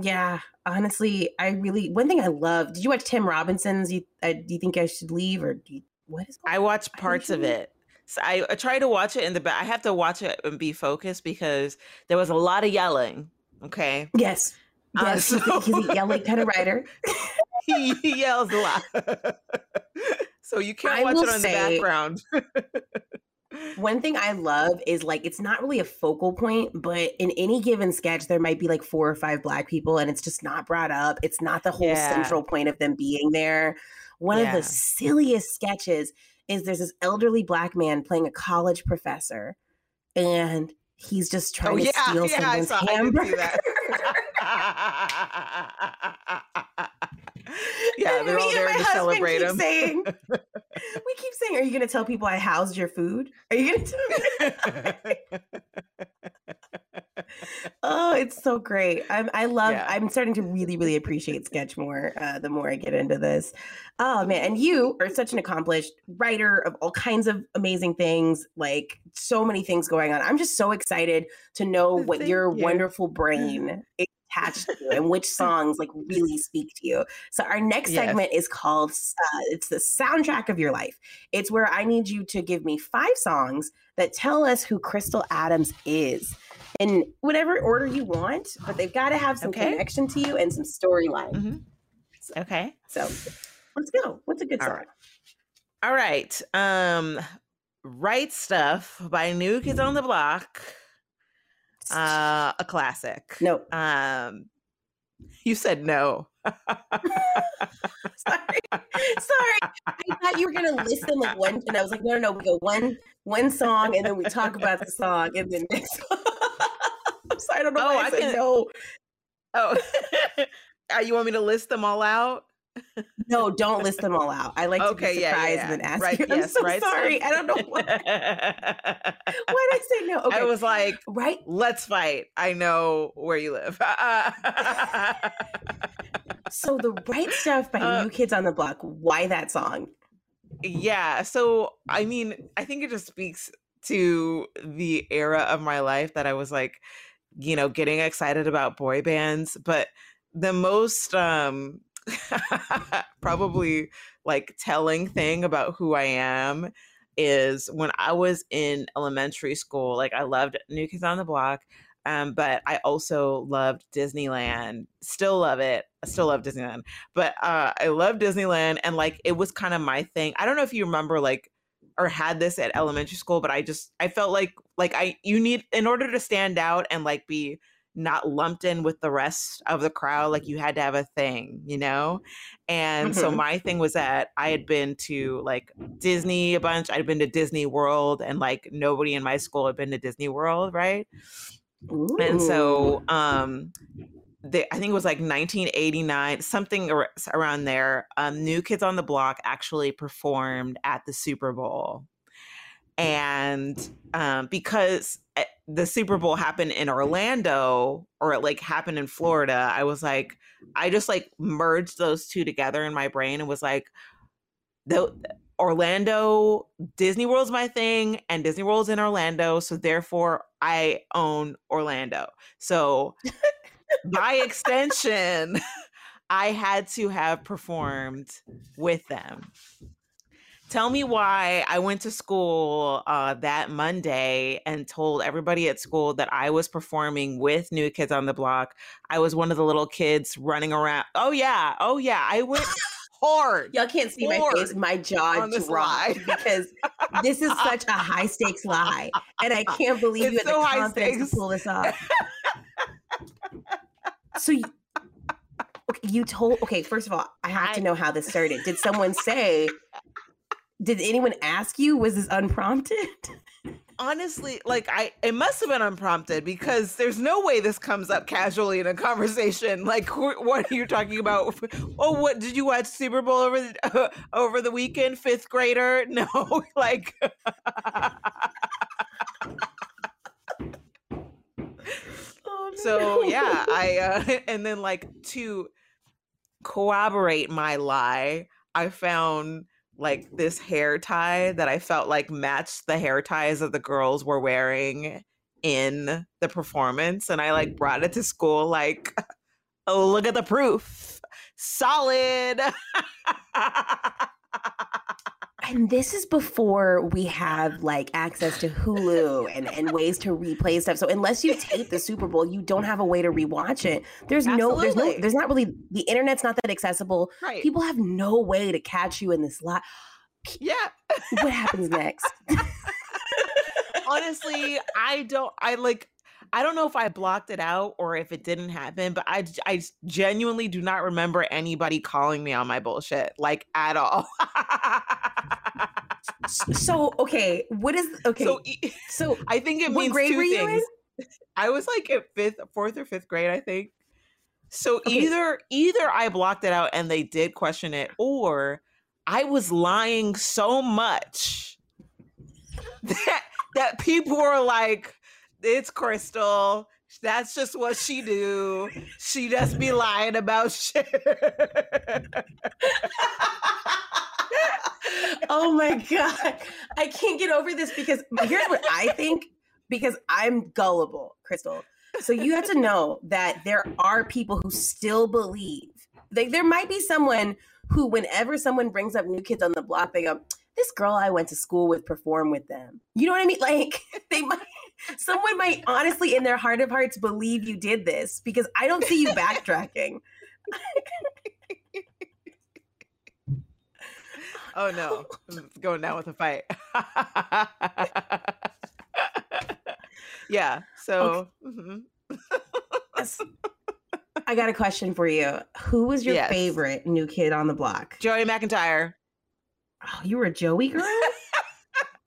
yeah honestly i really one thing i love did you watch tim robinson's you uh, do you think i should leave or do you, what is i watched parts of it so I, I try to watch it in the back. I have to watch it and be focused because there was a lot of yelling. Okay. Yes. Uh, yes. Uh, so... he's, a yelling kind of writer. he, he, yells a lot. <laughs> so you can't I watch it on say, the background. <laughs> One thing I love is like it's not really a focal point, but in any given sketch, there might be like four or five black people, and it's just not brought up. It's not the whole Yeah. central point of them being there. One Yeah. of the silliest sketches is there's this elderly black man playing a college professor, and he's just trying Oh to yeah, steal yeah, someone's saw. I did see hamburger. <laughs> yeah, they're all there to celebrate him. Saying, <laughs> we keep saying, "Are you going to tell people I housed your food? Are you going to tell?" <laughs> oh, it's so great. I'm, I love. Yeah. I'm starting to really, really appreciate sketch more. Uh, the more I get into this. Oh man, and you are such an accomplished writer of all kinds of amazing things. Like so many things going on. I'm just so excited to know what Thank your you. wonderful brain is attached to and which songs like really speak to you. So our next Yes. segment is called uh, it's the soundtrack of your life. It's where I need you to give me five songs that tell us who Crystal Adams is in whatever order you want, but they've got to have some Okay. connection to you and some storyline. Mhm. Okay. So let's go. What's a good All song? right. All right. Um Right Stuff by New Kids on the Block. Uh a classic. no, Um you said no. <laughs> sorry, sorry. I thought you were gonna list them like one, and I was like, no, no, no. We go one, one song, and then we talk about the song, and then next. <laughs> I'm sorry, I don't know Oh, why I, I said can- no. Oh. <laughs> uh, you want me to list them all out? No, don't list them all out. I like Okay, to be yeah, yeah, yeah. and then <laughs> ask Right, you. I'm yes, so right sorry. stuff. I don't know why. <laughs> Why did I say no? Okay, I was like, right. let's fight. I know where you live. <laughs> So the right stuff by Uh, New Kids on the Block. Why that song? yeah. So, I mean, I think it just speaks to the era of my life that I was like, you know, getting excited about boy bands. But the most, um, <laughs> probably like telling thing about who I am is when I was in elementary school, like I loved New Kids on the Block. Um, but I also loved Disneyland. Still love it. I still love Disneyland. But uh, I love Disneyland, and like it was kind of my thing. I don't know if you remember, like, or had this at elementary school, but I just I felt like like I you need in order to stand out and like be not lumped in with the rest of the crowd, like you had to have a thing, you know. And so Mhm. my thing was that I had been to like Disney a bunch. I'd been to Disney World, and like nobody in my school had been to Disney World, right? and so um they, i think it was like 1989 something ar- around there um new kids on the block actually performed at the super bowl and um because Eh, the super bowl happened in orlando or it like happened in florida i was like i just like merged those two together in my brain and was like the Orlando, Disney World's my thing, and Disney World's in Orlando, so therefore I own Orlando. So by extension, <laughs> I had to have performed with them. Tell me why I went to school uh, that Monday and told everybody at school that I was performing with New Kids on the Block. I was one of the little kids running around. Oh, yeah. Oh, yeah. I went hard. Y'all can't see my face. My jaw dropped because this is such a high stakes lie, and I <laughs> can't believe you It's had so the high confidence stakes. to pull this off. <laughs> so, you, okay, you told. Okay, first of all, I have to know how this started. Did someone say? Did anyone ask you? Was this unprompted? honestly like i it must have been unprompted because there's no way this comes up casually in a conversation <laughs> like wh- what are you talking about <laughs> oh what did you watch super bowl over the <laughs> over the weekend fifth grader no like Oh, so yeah i uh and then like to corroborate my lie i found like this hair tie that i felt like matched the hair ties that the girls were wearing in the performance and i like brought it to school like <laughs> oh look at the proof. Solid <laughs> And this is before we have like access to Hulu and, and ways to replay stuff. So unless you tape the Super Bowl, you don't have a way to rewatch it. There's no, there's no, there's not really the internet's not that accessible. right People have no way to catch you in this lot. yeah What happens next? <laughs> honestly, I don't. I like. I don't know if I blocked it out or if it didn't happen, but I I genuinely do not remember anybody calling me on my bullshit like at all. <laughs> so okay, what is okay? So, so I think it means two things. I was like at fifth, fourth or fifth grade, I think. So okay. either either I blocked it out and they did question it, or I was lying so much <laughs> that that people were like, "It's Crystal. That's just what she do. She just be lying about <laughs> shit." oh my god, I can't get over this because here's what I think. Because I'm gullible, Crystal. So you have to know that there are people who still believe. Like there might be someone who, whenever someone brings up new kids on the block, they go, "This girl I went to school with performed with them." You know what I mean? <laughs> Like they might, someone might honestly, in their heart of hearts, believe you did this because I don't see you backtracking. <laughs> oh no, I'm going down with a fight. <laughs> yeah. So. Okay. Mm-hmm. I got a question for you. Who was your yes. favorite new kid on the block? Joey McIntyre. Oh, you were a Joey girl? <laughs>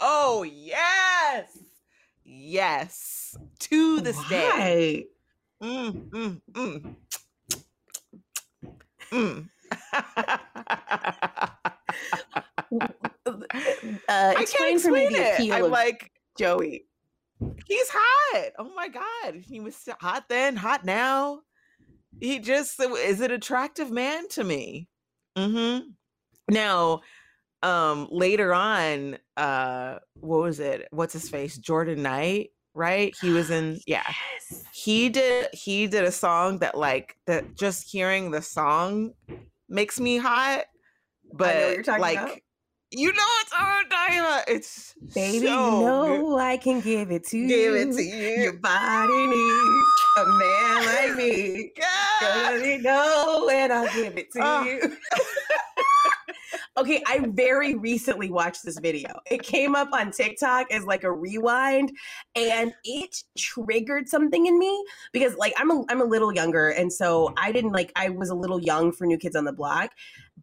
oh, yes. Yes. To this Why? day. Mm, mm, mm. Mm. <laughs> uh, explain for me the appeal I'm of like Joey. He's hot. Oh my god, he was hot then, hot now. He just is an attractive man to me. Mm-hmm. Now, um, later on, uh, what was it? What's his face? Jordan Knight, right? He was <gasps> in. Yeah, yes. he did. He did a song that like that. Just hearing the song makes me hot. But like. About you know it's our Diana. It's baby. So you know good. I can give it to you. Give it to you. Your body needs a man like me. <laughs> God. you know and I'll give it to oh. you. <laughs> okay, I very recently watched this video. It came up on TikTok as like a rewind, and it triggered something in me because like I'm a I'm a little younger, and so I didn't like I was a little young for New Kids on the Block,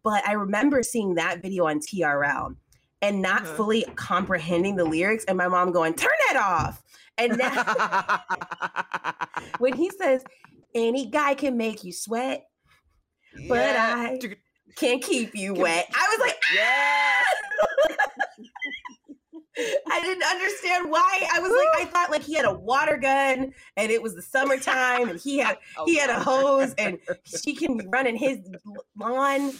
but I remember seeing that video on TRL and not mm-hmm. fully comprehending the lyrics, and my mom going, "Turn that off." And now, <laughs> when he says, "Any guy can make you sweat," but. I can keep you wet, I was like, "Yeah." <laughs> I didn't understand why. I was like, I <laughs> thought like he had a water gun and it was the summertime and he had <laughs> oh, he had a hose and she can run in his lawn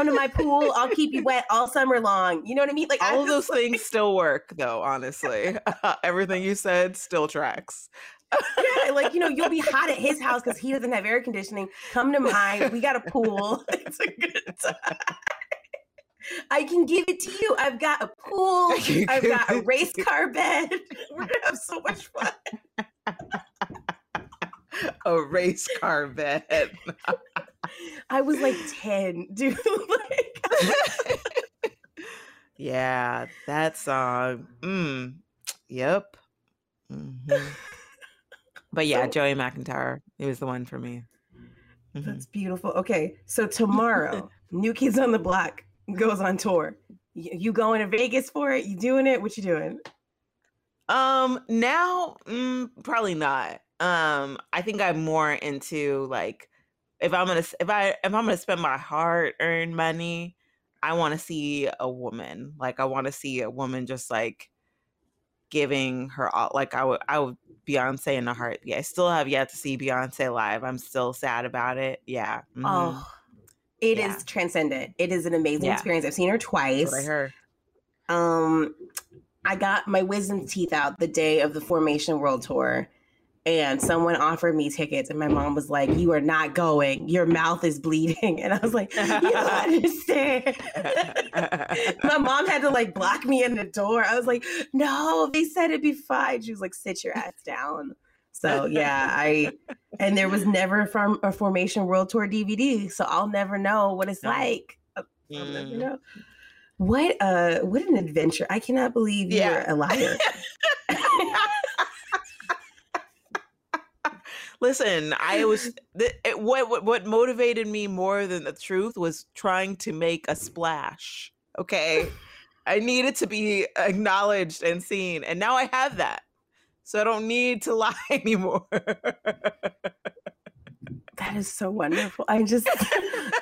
under my pool. I'll keep you wet all summer long. You know what I mean? Like all of those like... things still work though, honestly. Everything you said still tracks. Yeah, like you know, you'll be hot at his house because he doesn't have air conditioning. Come to mine. We got a pool. <laughs> It's a good time. I can give it to you. I've got a pool. <laughs> I've got a race car bed. <laughs> We're gonna have so much fun. a race car bed. I was like 10, dude. like, yeah, that song. Mm, yep. Mm-hmm. But yeah, so, Joey McIntyre. He was the one for me. Mm-hmm. That's beautiful. Okay, so <laughs> tomorrow, New Kids on the Block goes on tour. You going to Vegas for it? You doing it? What you doing? Um, now mm, probably not. Um, I think I'm more into like if I'm gonna if I if I'm gonna spend my hard earned money, I want to see a woman. Like I want to see a woman just like giving her all. Like I would I would Beyonce in the heart. Yeah, I still have yet to see Beyonce live. I'm still sad about it. Yeah. Mm-hmm. Oh it yeah. is transcendent. It is an amazing yeah. experience. I've seen her twice. I heard. Um, I got my wisdom teeth out the day of the Formation World Tour, and someone offered me tickets, and my mom was like, "You are not going. Your mouth is bleeding." <laughs> And I was like, "You don't <laughs> understand." <laughs> my mom had to like block me in the door. I was like, "No, they said it'd be fine." She was like, "Sit your ass down." So yeah, I and there was never from a formation world tour DVD, so I'll never know what it's like. I'll mm. never know. What uh what an adventure. I cannot believe you're a liar. Listen, I was <laughs> th- it, what, what what motivated me more than the truth was trying to make a splash. Okay, <laughs> I needed to be acknowledged and seen, and now I have that, so I don't need to <laughs> lie anymore. That is so wonderful. I'm just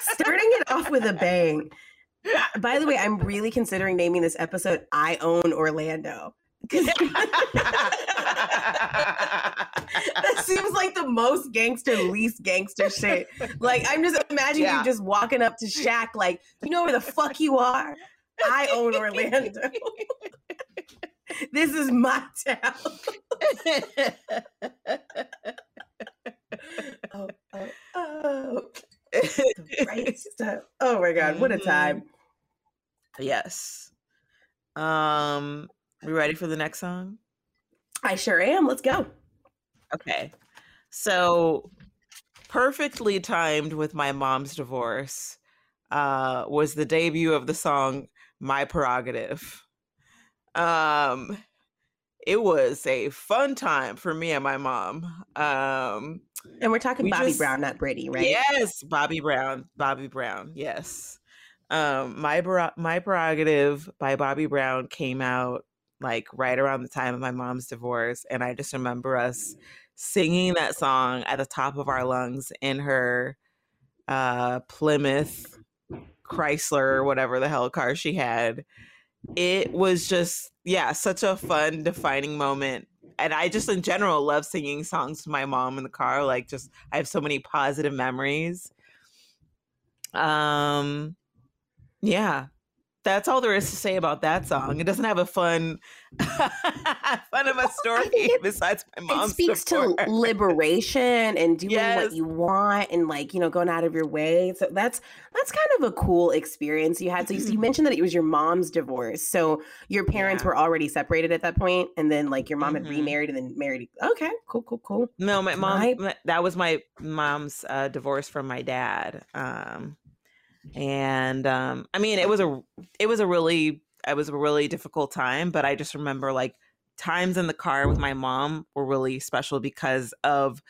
starting it off with a bang. By the way, I'm really considering naming this episode I Own Orlando. <laughs> that seems like the most gangster, least gangster shit. Like I'm just imagining yeah. you just walking up to Shaq, like, you know where the fuck you are? I own Orlando. <laughs> this is my town. <laughs> oh, oh, oh. right stuff. Oh my god, what a time. Yes. Um, we ready for the next song? I sure am. Let's go. Okay. So, perfectly timed with my mom's divorce uh, was the debut of the song My Prerogative. Um, it was a fun time for me and my mom. Um, and we're talking we Bobby just, Brown, not Brady, right? Yes, Bobby Brown. Bobby Brown. Yes. Um, my my prerogative by Bobby Brown came out like right around the time of my mom's divorce, and I just remember us singing that song at the top of our lungs in her uh, Plymouth Chrysler or whatever the hell car she had. It was just yeah, such a fun defining moment. And I just in general love singing songs to my mom in the car. Like just I have so many positive memories. Um yeah, that's all there is to say about that song. It doesn't have a fun, <laughs> fun of a story it, besides my mom's. It speaks support. to liberation and <laughs> doing yes. what you want and like you know going out of your way. So that's that's kind of a cool experience you had. So you, you mentioned that it was your mom's divorce. So your parents yeah. were already separated at that point, and then like your mom mm-hmm. had remarried and then married. Okay, cool, cool, cool. No, my mom. My, that was my mom's uh, divorce from my dad. Um, and um i mean it was a it was a really it was a really difficult time but i just remember like times in the car with my mom were really special because of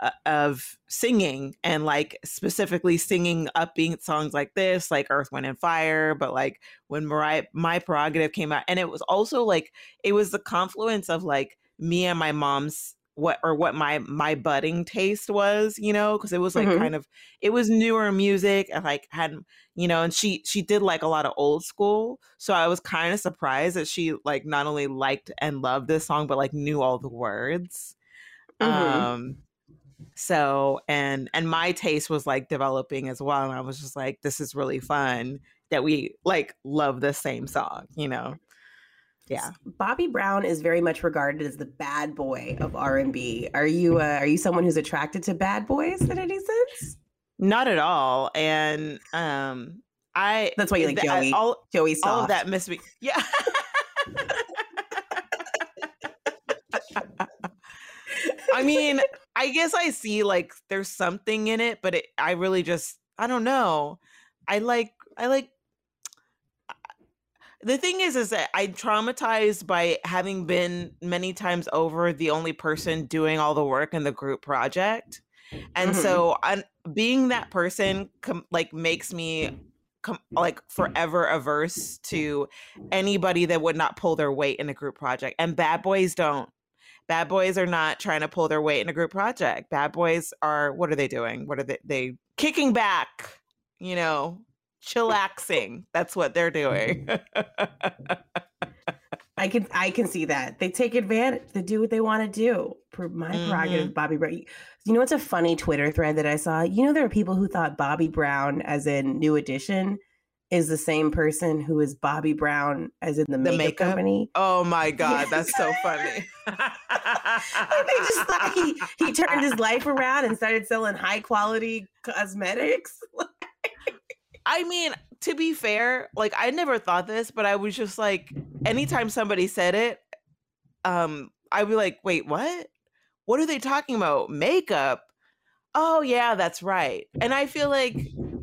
uh, of singing and like specifically singing upbeat songs like this like earth wind and fire but like when mariah my prerogative came out and it was also like it was the confluence of like me and my mom's what or what my my budding taste was you know because it was like mm-hmm. kind of it was newer music and like had you know and she she did like a lot of old school so i was kind of surprised that she like not only liked and loved this song but like knew all the words mm-hmm. um so and and my taste was like developing as well and i was just like this is really fun that we like love the same song you know yeah. Bobby brown is very much regarded as the bad boy of r&b are you uh, are you someone who's attracted to bad boys in any sense? Not at all and um i that's why you like joey. all, joey soft. all of that miss me yeah. I mean i guess i see like there's something in it but it, i really just i don't know. I like i like the thing is is that i'm traumatized by having been many times over the only person doing all the work in the group project. And mm-hmm. so I'm, being that person com- like makes me com- like forever averse to anybody that would not pull their weight in a group project. And bad boys don't. Bad boys are not trying to pull their weight in a group project. Bad boys are what are they doing? What are they they kicking back you know chillaxing. That's what they're doing. <laughs> I can I can see that they take advantage. They do what they want to do. My prerogative, mm-hmm. Bobby Brown. You know what's a funny Twitter thread that I saw? You know there are people who thought Bobbi Brown, as in New Edition, is the same person who is Bobby Brown, as in the, the makeup, makeup, company. Oh my <laughs> god, that's so funny. <laughs> they just thought he he turned his life around and started selling high quality cosmetics. I mean, to be fair, like I never thought this, but I was just like, anytime somebody said it, um, I'd be like, wait, what? What are they talking about? Makeup? Oh yeah, that's right. And I feel like,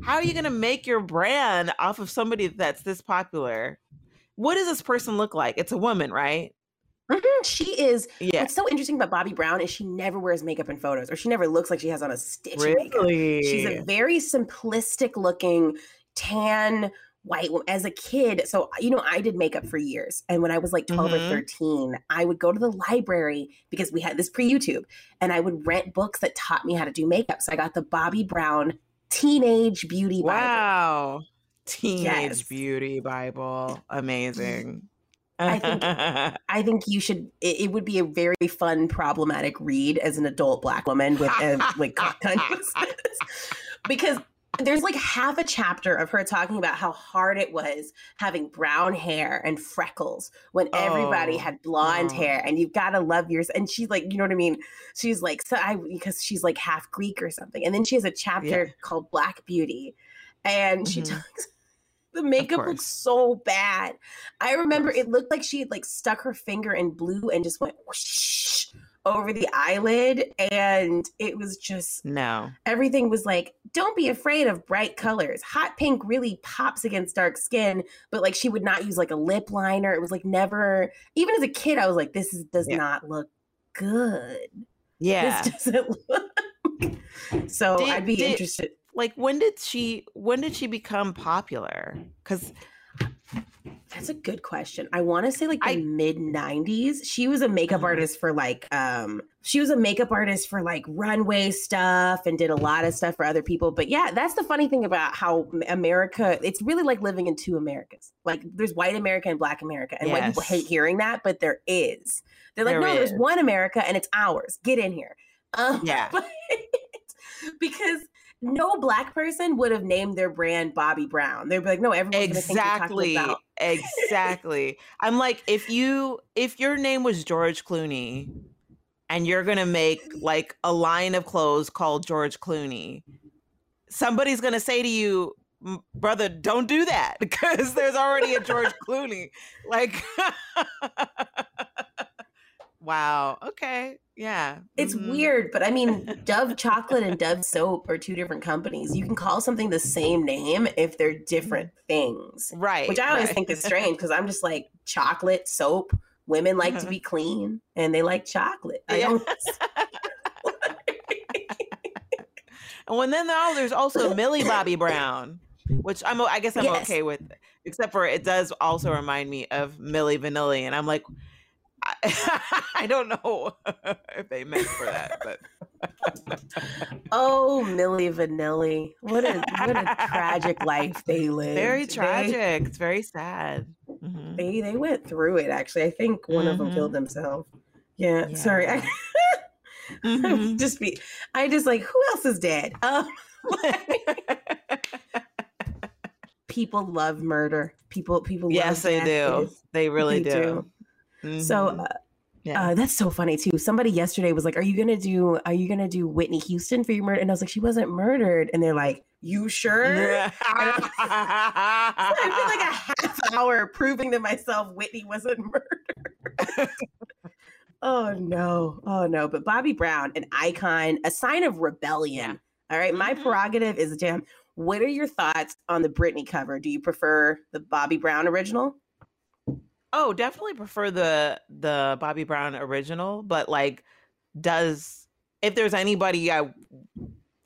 how are you gonna make your brand off of somebody that's this popular? What does this person look like? It's a woman, right? Mm-hmm. She is. Yeah. What's so interesting about Bobby Brown is she never wears makeup in photos, or she never looks like she has on a stitch of makeup. Really? She's a very simplistic looking tan white as a kid. So, you know, I did makeup for years. And when I was like 12 Mhm. or 13, I would go to the library because we had this pre YouTube and I would rent books that taught me how to do makeup. So I got the Bobbi Brown Teenage Beauty Bible. Wow. Teenage Yes. Beauty Bible. Amazing. I think- <laughs> I think you should, it, it would be a very fun, problematic read as an adult Black woman with uh, like <laughs> because there's like half a chapter of her talking about how hard it was having brown hair and freckles when everybody Oh, had blonde oh. hair and you've got to love yours and she's like you know what i mean? She's like so i because she's like half greek or something and then she has a chapter called black beauty and she Mhm. talks <laughs> the makeup looks so bad. I remember it looked like she had like stuck her finger in blue and just went whoosh over the eyelid and it was just no. everything was like, don't be afraid of bright colors. Hot pink really pops against dark skin, but like she would not use like a lip liner. It was like never, even as a kid, I was like, this is, does Yeah. not look good. Yeah. This doesn't <laughs> look. so Did- I'd be did- interested. like when did she when did she become popular? Cuz That's a good question. I want to say like the mid 90s. She was a makeup Mhm. artist for like um she was a makeup artist for like runway stuff and did a lot of stuff for other people. But yeah, that's the funny thing about how America it's really like living in two Americas. Like there's white America and black America. And white people hate hearing that, but there is. They're like, There "No, there's one America and it's ours. Get in here." Um, Yeah. <laughs> because no black person would have named their brand Bobbi Brown. They'd be like, "No, everyone's gonna think you're exactly <laughs> exactly i'm like if you if your name was george clooney and you're gonna make like a line of clothes called george clooney somebody's gonna say to you brother don't do that <laughs> because there's already a george clooney like <laughs> wow okay yeah It's mhm. weird, but I mean, Dove <laughs> chocolate and Dove soap are two different companies. You can call something the same name if they're different things, right which I always right. think is strange because I'm just like chocolate, soap. Women like to <laughs> be clean and they like chocolate. I Yeah. don't. <laughs> And when then oh, there's also Millie Bobby Brown, which I'm I guess I'm Yes. okay with, except for it does also remind me of Milli Vanilli, and I'm like, I, <laughs> I don't know <laughs> if they meant for that, but <laughs> Oh, Milli Vanilli. What a what a tragic life they lived. very They- tragic. It's very sad. Mhm. They they went through it. Actually, I think one of them killed themselves. Yeah, sorry. I, Mhm. would just be. I just like who else is dead? Um, people love murder. People people. yes, they do. They really they do. So Mhm. uh, yeah. uh, that's so funny too. Somebody yesterday was like, "Are you gonna do? Are you gonna do Whitney Houston for your murder?" And I was like, "She wasn't murdered." And they're like, "You sure?" <laughs> I feel like a half hour proving to myself Whitney wasn't <laughs> murdered. oh no, oh no. But Bobby Brown, an icon, a sign of rebellion. All right, my Mhm. prerogative is damn. What are your thoughts on the Britney cover? Do you prefer the Bobby Brown original? Oh, definitely prefer the the Bobby Brown original, but like does if there's anybody I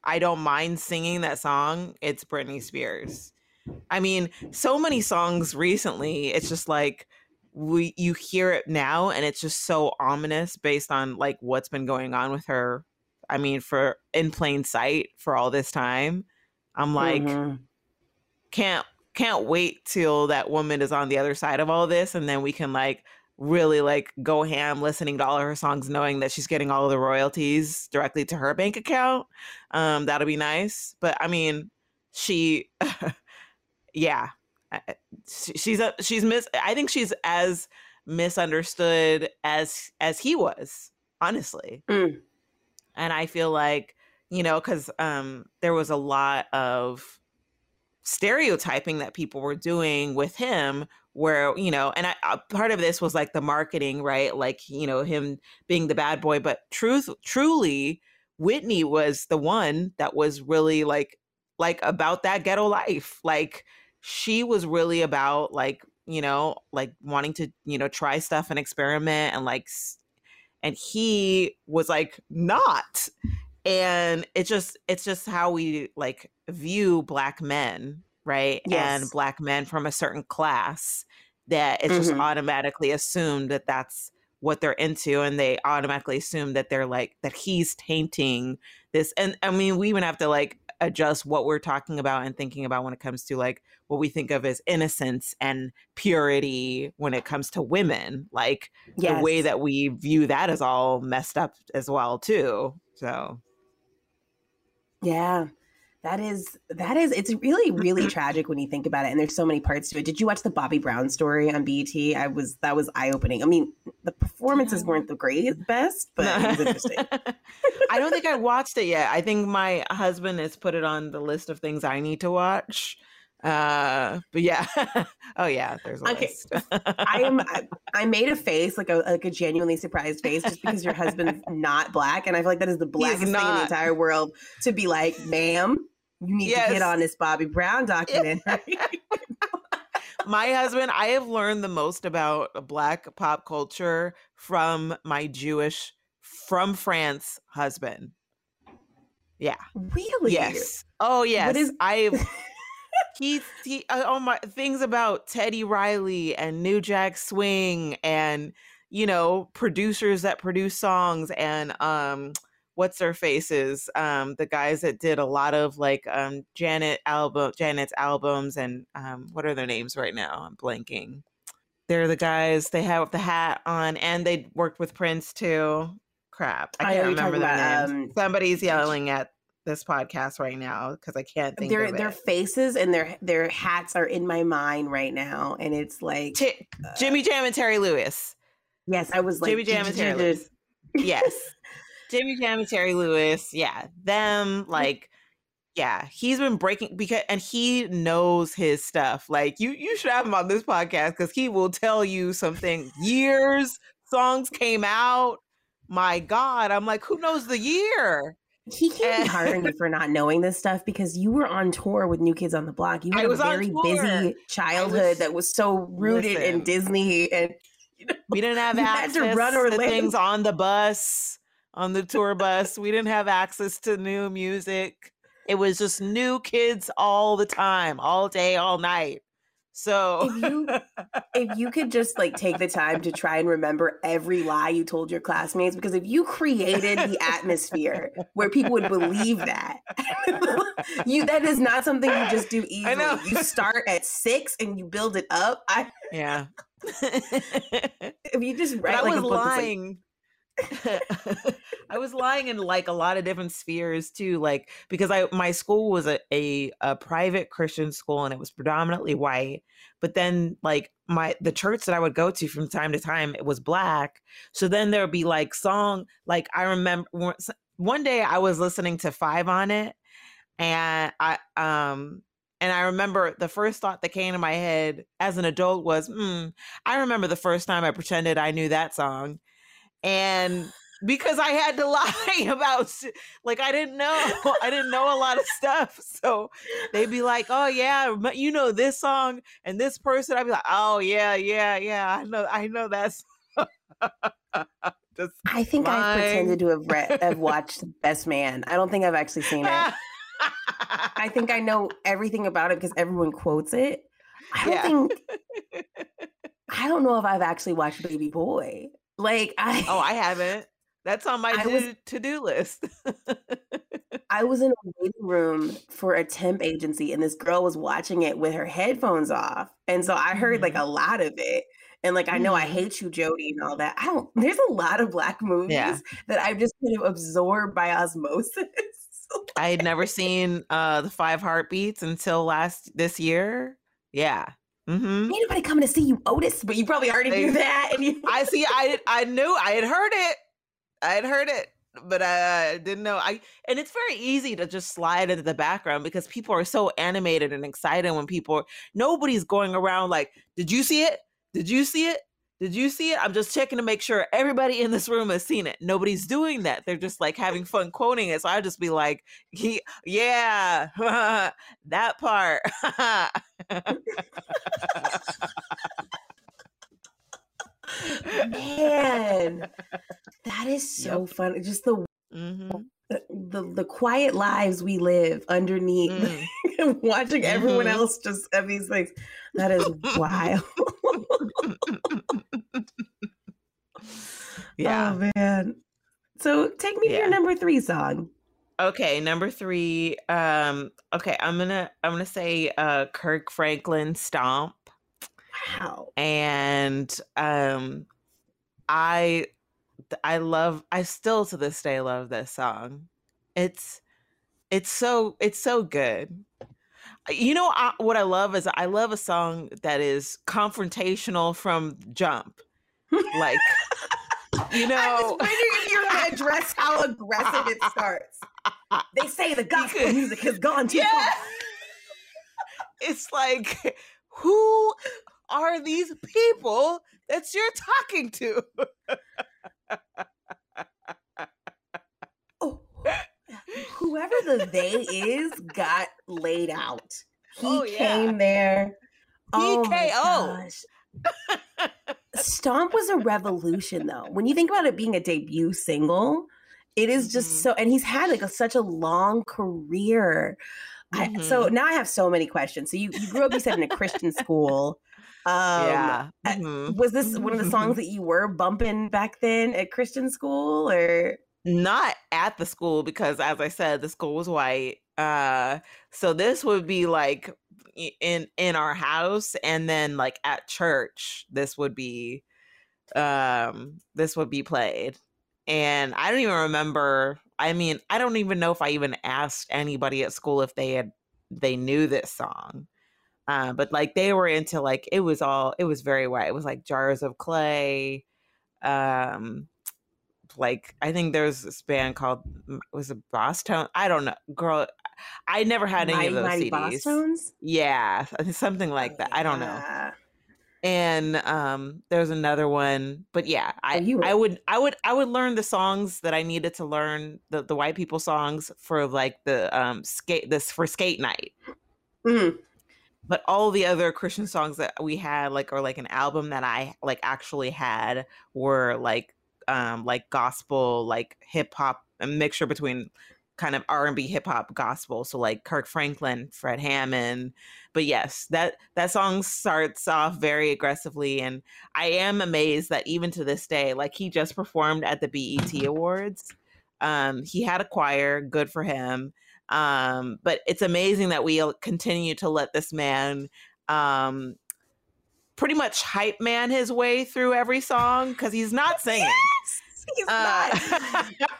I don't mind singing that song, it's Britney Spears. I mean, so many songs recently, it's just like we you hear it now and it's just so ominous based on like what's been going on with her. I mean, for in plain sight for all this time. I'm like Mhm. can't can't wait till that woman is on the other side of all this and then we can like really like go ham listening to all of her songs knowing that she's getting all of the royalties directly to her bank account. Um that'll be nice. But i mean she <laughs> yeah I- I- she- she's a she's miss i think she's as misunderstood as as he was honestly. Mm. and i feel like you know because um there was a lot of stereotyping that people were doing with him where you know and I, uh, part of this was like the marketing right? Like you know him being the bad boy but truth truly whitney was the one that was really like like about that ghetto life. Like she was really about like you know, like wanting to, you know, try stuff and experiment and like and he was like not. And it just it's just how we like view black men right yes. and black men from a certain class that it's mm-hmm. just automatically assumed that that's what they're into and they automatically assume that they're like that he's tainting this and i mean we even have to like adjust what we're talking about and thinking about when it comes to like what we think of as innocence and purity when it comes to women like yes. the way that we view that is all messed up as well too so yeah that is that is it's really really tragic when you think about it and there's so many parts to it. Did you watch the bobby brown story on bet i was that was eye-opening. I mean the performances weren't the great best but it was interesting. <laughs> I don't think i watched it yet. I think my husband has put it on the list of things i need to watch uh but yeah. <laughs> Oh yeah there's a okay. i am I, <laughs> I, made a face like a like a genuinely surprised face just because your husband's <laughs> not black and i feel like that is the blackest thing in the entire world to be like ma'am you need yes. to get on this bobby brown documentary my husband i have learned the most about black pop culture from my jewish from france husband. Yeah. Really? Yes. Oh yes. what is i've he he uh, oh my things about Teddy Riley and New Jack Swing and you know producers that produce songs and um what's their faces um the guys that did a lot of like um Janet album Janet's albums and um what are their names right now? I'm blanking. They're the guys they have the hat on and they worked with Prince too. Crap I can't I remember their names. um, somebody's yelling at this podcast right now because I can't think their, their faces and their their hats are in my mind right now, and it's like T- uh, Jimmy Jam and Terry Lewis. Yes, I was like Jimmy Jam and Terry Lewis. yes, <laughs> Jimmy Jam and Terry Lewis. Yeah, them like. Yeah, he's been breaking because and he knows his stuff. Like you you should have him on this podcast because he will tell you something years songs came out. My God, I'm like, who knows the year? He can't be eh. <laughs> hiring you for not knowing this stuff because you were on tour with New Kids on the Block. You had a very busy childhood was, that was so rooted listen, in Disney, and you know, we didn't have <laughs> access to, run to things on the bus, on the tour bus. we didn't have access to new music. It was just new kids all the time, all day, all night. So if you if you could just like take the time to try and remember every lie you told your classmates, because if you created the atmosphere where people would believe that, <laughs> you that is not something you just do easily. You start at six and you build it up. I yeah. <laughs> if you just write like I was lying. <laughs> I was lying in like a lot of different spheres too, like because I my school was a, a, a private Christian school and it was predominantly white, but then like my the church that I would go to from time to time it was black. So then there would be like song like I remember one day I was listening to Five on it, and I um and I remember the first thought that came to my head as an adult was, hmm, I remember the first time I pretended I knew that song and because I had to <laughs> lie about like I didn't know I didn't know a lot of stuff. <laughs> So they'd be like, "Oh yeah, you know this song and this person." I'd be like, "Oh yeah, yeah, yeah. I know I know that's <laughs> I think I pretended to have read have watched Best Man. I don't think I've actually seen it. I think I know everything about it because everyone quotes it. I don't yeah. think I don't know if I've actually watched Baby Boy. Like I Oh, I <laughs> haven't. That's on my to, to-do list. <laughs> I was in a waiting room for a temp agency and this girl was watching it with her headphones off. And so I heard mm-hmm. like a lot of it. And like I know mm-hmm. I hate you, Jody, and all that. I don't there's a lot of black movies yeah. that I've just kind of absorbed by osmosis. <laughs> I had never seen uh the five heartbeats until last this year. Yeah. Mm-hmm. Anybody coming to see you, Otis? But you probably already knew that. You- I see. I I knew. I had heard it. I had heard it, but I didn't know. I and it's very easy to just slide into the background because people are so animated and excited when people. Nobody's going around like, "Did you see it? Did you see it? Did you see it? I'm just checking to make sure everybody in this room has seen it. Nobody's doing that. They're just like having fun quoting it. So I just be like, yeah, <laughs> that part. <laughs> man, that is so yep. fun. Just the mm-hmm the the quiet lives we live underneath mm. <laughs> watching mm-hmm. everyone else just have these things that is wild <laughs> <laughs> yeah oh man so take me yeah. to your number three song okay number three um okay i'm gonna i'm gonna say uh kirk franklin stomp wow and um i I love I still to this day love this song. It's it's so it's so good. You know I, what I love is I love a song that is confrontational from jump. Like <laughs> you know, I was wondering if you're to <laughs> address how aggressive it starts. They say the gospel music has gone too yeah. far. <laughs> It's like, who are these people that you're talking to? oh, whoever the they is got laid out. He oh, yeah. came there. Oh my oh. gosh. Stomp was a revolution though. When you think about it being a debut single, it is just mm-hmm. so and he's had like a, such a long career. Mm-hmm. I, so mm-hmm. now I have so many questions. So you, you grew up, you said, in a Christian school. Um, yeah. Mm-hmm. Was this one of the songs <laughs> that you were bumping back then at Christian school or? Not at the school because, as I said, the school was white. Uh, so this would be like in in our house, and then like at church, this would be um this would be played. And I don't even remember. I mean, I don't even know if I even asked anybody at school if they had they knew this song. Uh, but like they were into like it was all it was very white. It was like jars of clay. Um, like I think there's this band called was it Boston? I don't know, girl. I never had any of those CDs. Bosstones? Yeah, something like that. I don't know. And um, there's another one, but yeah, I oh, I would I would I would learn the songs that I needed to learn the the white people songs for like the um skate this for skate night. Mm-hmm but all the other Christian songs that we had, like, or like an album that I like actually had, were like, um, like gospel, like hip hop, a mixture between kind of R and B, hip hop, gospel. So like Kirk Franklin, Fred Hammond. But yes, that that song starts off very aggressively, and I am amazed that even to this day, like he just performed at the BET Awards. Um, he had a choir, good for him um, but it's amazing that we continue to let this man um, pretty much hype man his way through every song because he's not singing. Yes! <laughs> He's uh,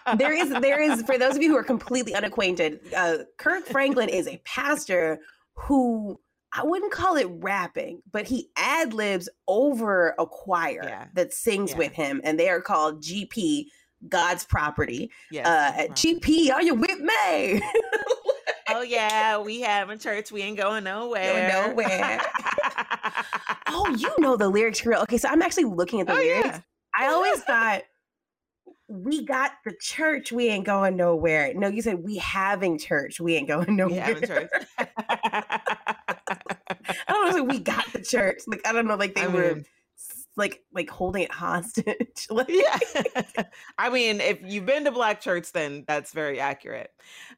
not. <laughs> there is, there is, for those of you who are completely unacquainted, uh, Kirk Franklin is a pastor who I wouldn't call it rapping, but he ad libs over a choir yeah. that sings yeah. with him, and they are called GP, God's property. Yes, uh, GP, are you with me? <laughs> oh yeah, we having church. We ain't going nowhere. Going nowhere. oh, you know the lyrics real. Okay, so I'm actually looking at the oh, lyrics. Yeah. I always thought we got the church. We ain't going nowhere. No, you said we having church. We ain't <laughs> going nowhere. We having church. <laughs> I don't know. we got the church. Like I don't know. Like they I were. Mean, like like holding it hostage. <laughs> like, yeah. I mean, if you've been to black church, then that's very accurate.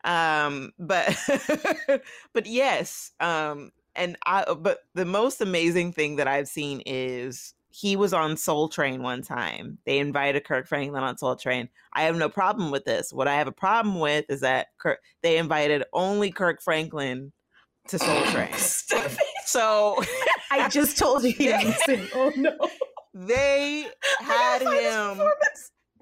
Um, but but yes, um, and I but the most amazing thing that I've seen is he was on Soul Train one time. They invited Kirk Franklin on Soul Train. I have no problem with this. What I have a problem with is that Kirk, they invited only Kirk Franklin to Soul <laughs> Train. so <laughs> I just told you he didn't sing. Oh no they <laughs> had him.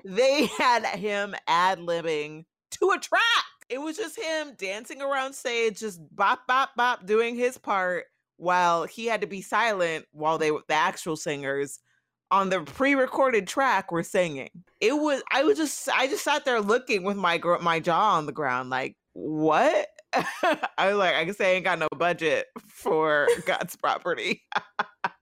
They had him ad libbing to a track. It was just him dancing around stage, just bop bop bop, doing his part, while he had to be silent while they the actual singers on the pre-recorded track were singing. It was I was just I just sat there looking with my my jaw on the ground, like what? <laughs> I was like, I guess I ain't got no budget for <laughs> God's property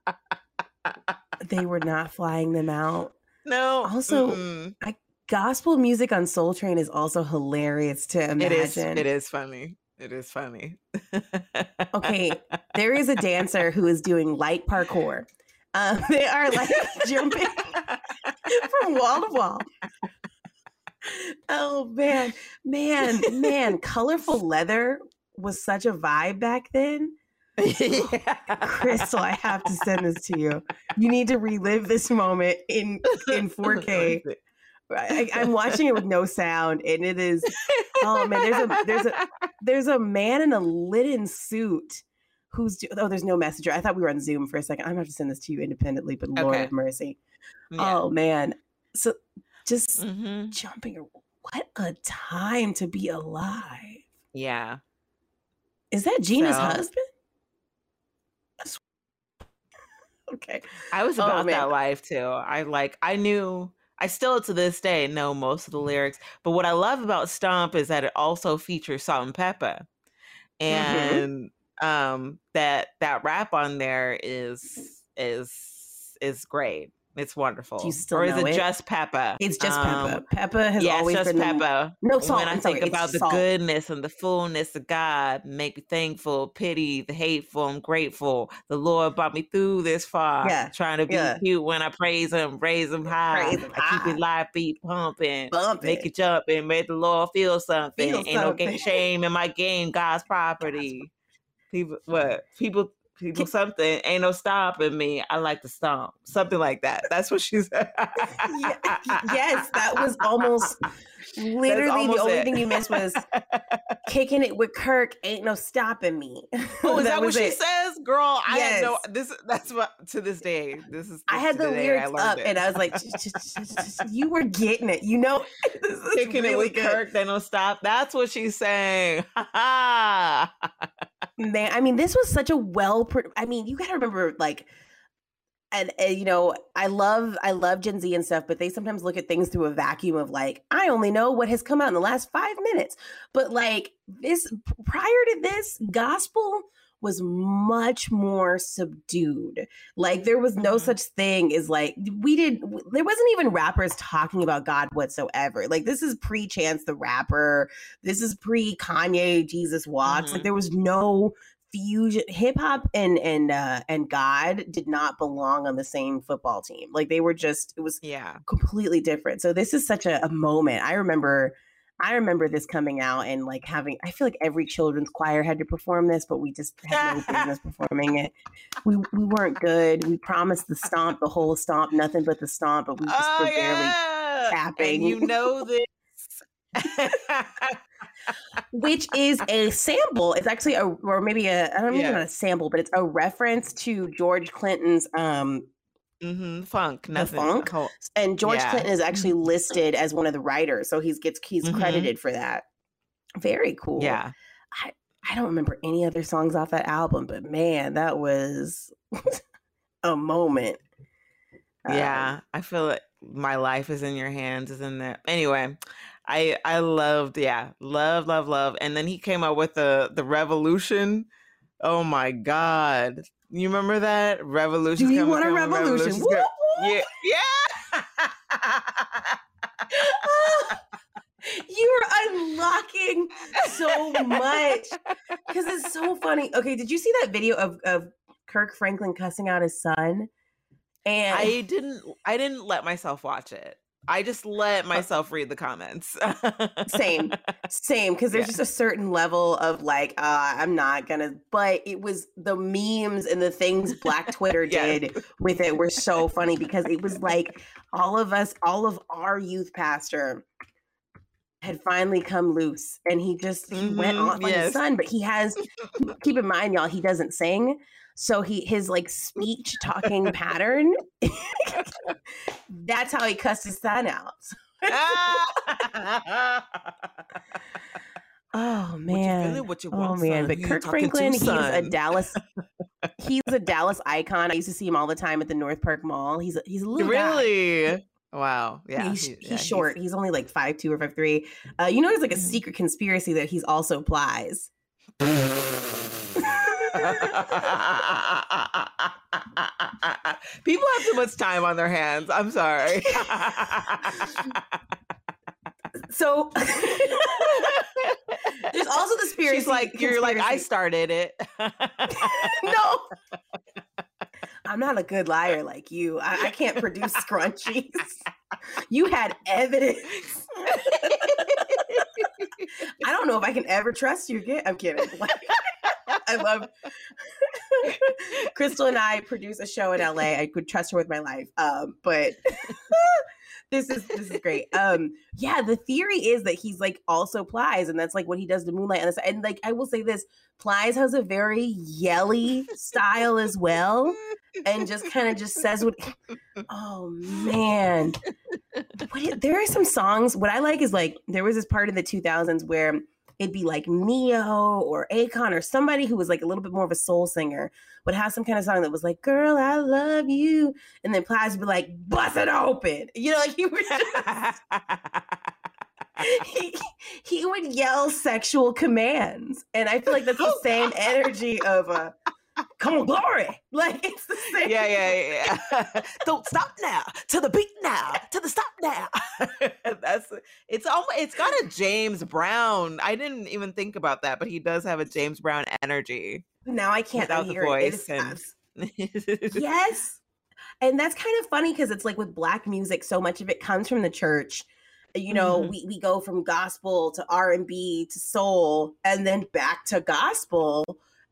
<laughs> they were not flying them out. No. Also, I, gospel music on Soul Train is also hilarious to imagine. It is, it is funny. It is funny. okay, there is a dancer who is doing light parkour. Um, <laughs> they are like <laughs> jumping. <laughs> from wall to wall. Oh man, man, man! Colorful leather was such a vibe back then. yeah. Crystal, I have to send this to you. You need to relive this moment in in 4K. I, am watching it with no sound, and it is. Oh man, there's a there's a <laughs> there's a man in a linen suit who's oh there's no messenger. I thought we were on Zoom for a second. I'm gonna have to send this to you independently, but Lord okay. have mercy. Yeah. Oh man, so just mm-hmm. jumping. What a time to be alive. Yeah. Is that Gina's so, husband? <laughs> okay. I was oh, about oh, that life too. I like I knew I still to this day know most of the lyrics, but what I love about Stomp is that it also features Salt-N-Pepa. Mm-hmm. And mm-hmm. um that that rap on there is is is great. It's wonderful. Do you still or is it, it, just Pepa? It's just um, Pepa. Pepa has yeah, always just been. The... No salt. When I think sorry, about the salt. goodness and the fullness of God, make me thankful, pity the hateful. I'm grateful. The Lord brought me through this far. Yeah, trying to be yeah. cute when I praise Him, raise Him high. Praise him I high. keep it live beat pumping, Bumping. make it jump, and make the Lord feel something. Feel Ain't no something. game, shame in my game. God's property. People, what people people something ain't no stopping me i like to stomp something like that that's what she said. <laughs> Yes that was almost literally the only it. thing you missed was <laughs> kicking it with kirk ain't no stopping me oh <laughs> is that, what was she it. says girl i Yes. had no this that's what to this day this is I had the lyrics up it. and I was like, "Just- just- just- just- you were getting it, you know? <laughs> This kicking it with good. kirk they don't stop that's what she's saying Man, I mean, this was such a well. I mean, you got to remember, like, and, and you know, I love, I love Gen Z and stuff, but they sometimes look at things through a vacuum of like, I only know what has come out in the last five minutes. But like this, prior to this, gospel was much more subdued. Like there was no Mhm. such thing as like we did. There wasn't even rappers talking about God whatsoever. Like this is pre Chance the Rapper. This is pre Kanye Jesus Walks. Like Mhm. there was no fusion. Hip hop and and uh, and God did not belong on the same football team. Like they were just. It was yeah completely different. So this is such a, a moment. I remember I remember this coming out and like having I feel like every children's choir had to perform this, but we just had no <laughs> business performing it. We we weren't good. We promised the stomp, the whole stomp, nothing but the stomp, but we just oh, were barely tapping. and you know <laughs> this <laughs> which is a sample. It's actually a or maybe a I don't know Yeah. not a sample, but it's a reference to George Clinton's um hmm funk nothing funk? Col- and George Yeah. Clinton is actually listed as one of the writers, so he's gets he's Mhm. credited for that. Very cool. yeah I I don't remember any other songs off that album, but man, that was <laughs> a moment. Um, yeah i feel like my life is in your hands is in there anyway i i loved yeah love love love and then he came out with the the revolution. Oh my god. You remember that? Revolution Do you want a revolution? Yeah yeah. <laughs> You are unlocking so much. Because it's so funny. Okay, did you see that video of of Kirk Franklin cussing out his son? And i didn't i didn't let myself watch it i just let myself read the comments Same. Same, because there's Yeah. just a certain level of like, uh, I'm not gonna. But it was the memes and the things Black Twitter <laughs> Yes. did with it were so funny because it was like all of us, all of our youth pastor had finally come loose, and he just he went Mhm, off on his yes. son. But he has keep in mind, y'all, he doesn't sing. So he his like speech talking pattern. <laughs> that's how he cussed his son out. <laughs> Oh What you man. What you Oh want, man, son? but Kirk Franklin, he's a? Dallas. <laughs> he's a Dallas icon. I used to see him all the time at the North Park Mall. He's a, he's a little guy. really? Wow. Yeah. he's, he's yeah, short. He's, only like five two or five three. Uh, you know, there's like a secret conspiracy that he's also plies. <laughs> People have too much time on their hands. I'm sorry. <laughs> So there's also the conspiracy. She's like, you're like, I started it. <laughs> no. I'm not a good liar like you. I, I can't produce scrunchies. you had evidence. I don't know if I can ever trust you again. I'm kidding. I love <laughs> Crystal and I produce a show in LA. I could trust her with my life. Um, but <laughs> this is this is great. Um, yeah, the theory is that he's like also Plies, and that's like what he does to Moonlight. And, and like I will say this, Plies has a very yelly style as well, and just kind of just says what. <laughs> Oh man, what, there are some songs. What I like is like there was this part in the 2000s where it'd be like Ne-Yo or Akon or somebody who was like a little bit more of a soul singer would have some kind of song that was like, Girl, I love you. And then Plies would be like, Bust it open. You know, like he would just <laughs> he, he would yell sexual commands. And I feel like that's the <laughs> same energy of a come on, glory. <laughs> Like it's the same. Yeah, yeah, yeah. <laughs> Don't stop now. To the beat now. To the stop now. <laughs> That's it's almost it's got a James Brown. I didn't even think about that, but he does have a James Brown energy. Now I can't without the voice. It. And... yes. And that's kind of funny because it's like with black music, so much of it comes from the church you know mm-hmm. we, we go from gospel to r&b to soul and then back to gospel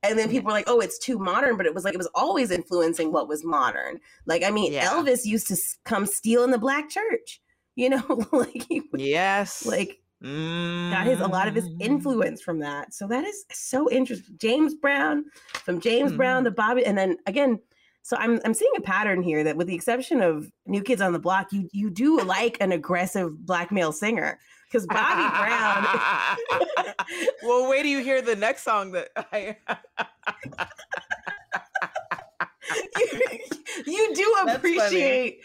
and then people were like, "Oh, it's too modern," but it was like it was always influencing what was modern. Like, I mean, yeah. Elvis used to come steal in the black church. You know, <laughs> like he would, yes, like mm-hmm. got his a lot of his mm-hmm. influence from that. So that is so interesting. James Brown, from James mm-hmm. Brown to Bobby, and then again. So I'm I'm seeing a pattern here that, with the exception of New Kids on the Block, you you do like an aggressive black male singer because Bobby Brown. <laughs> well, wait till you hear the next song that I. <laughs> you, you do appreciate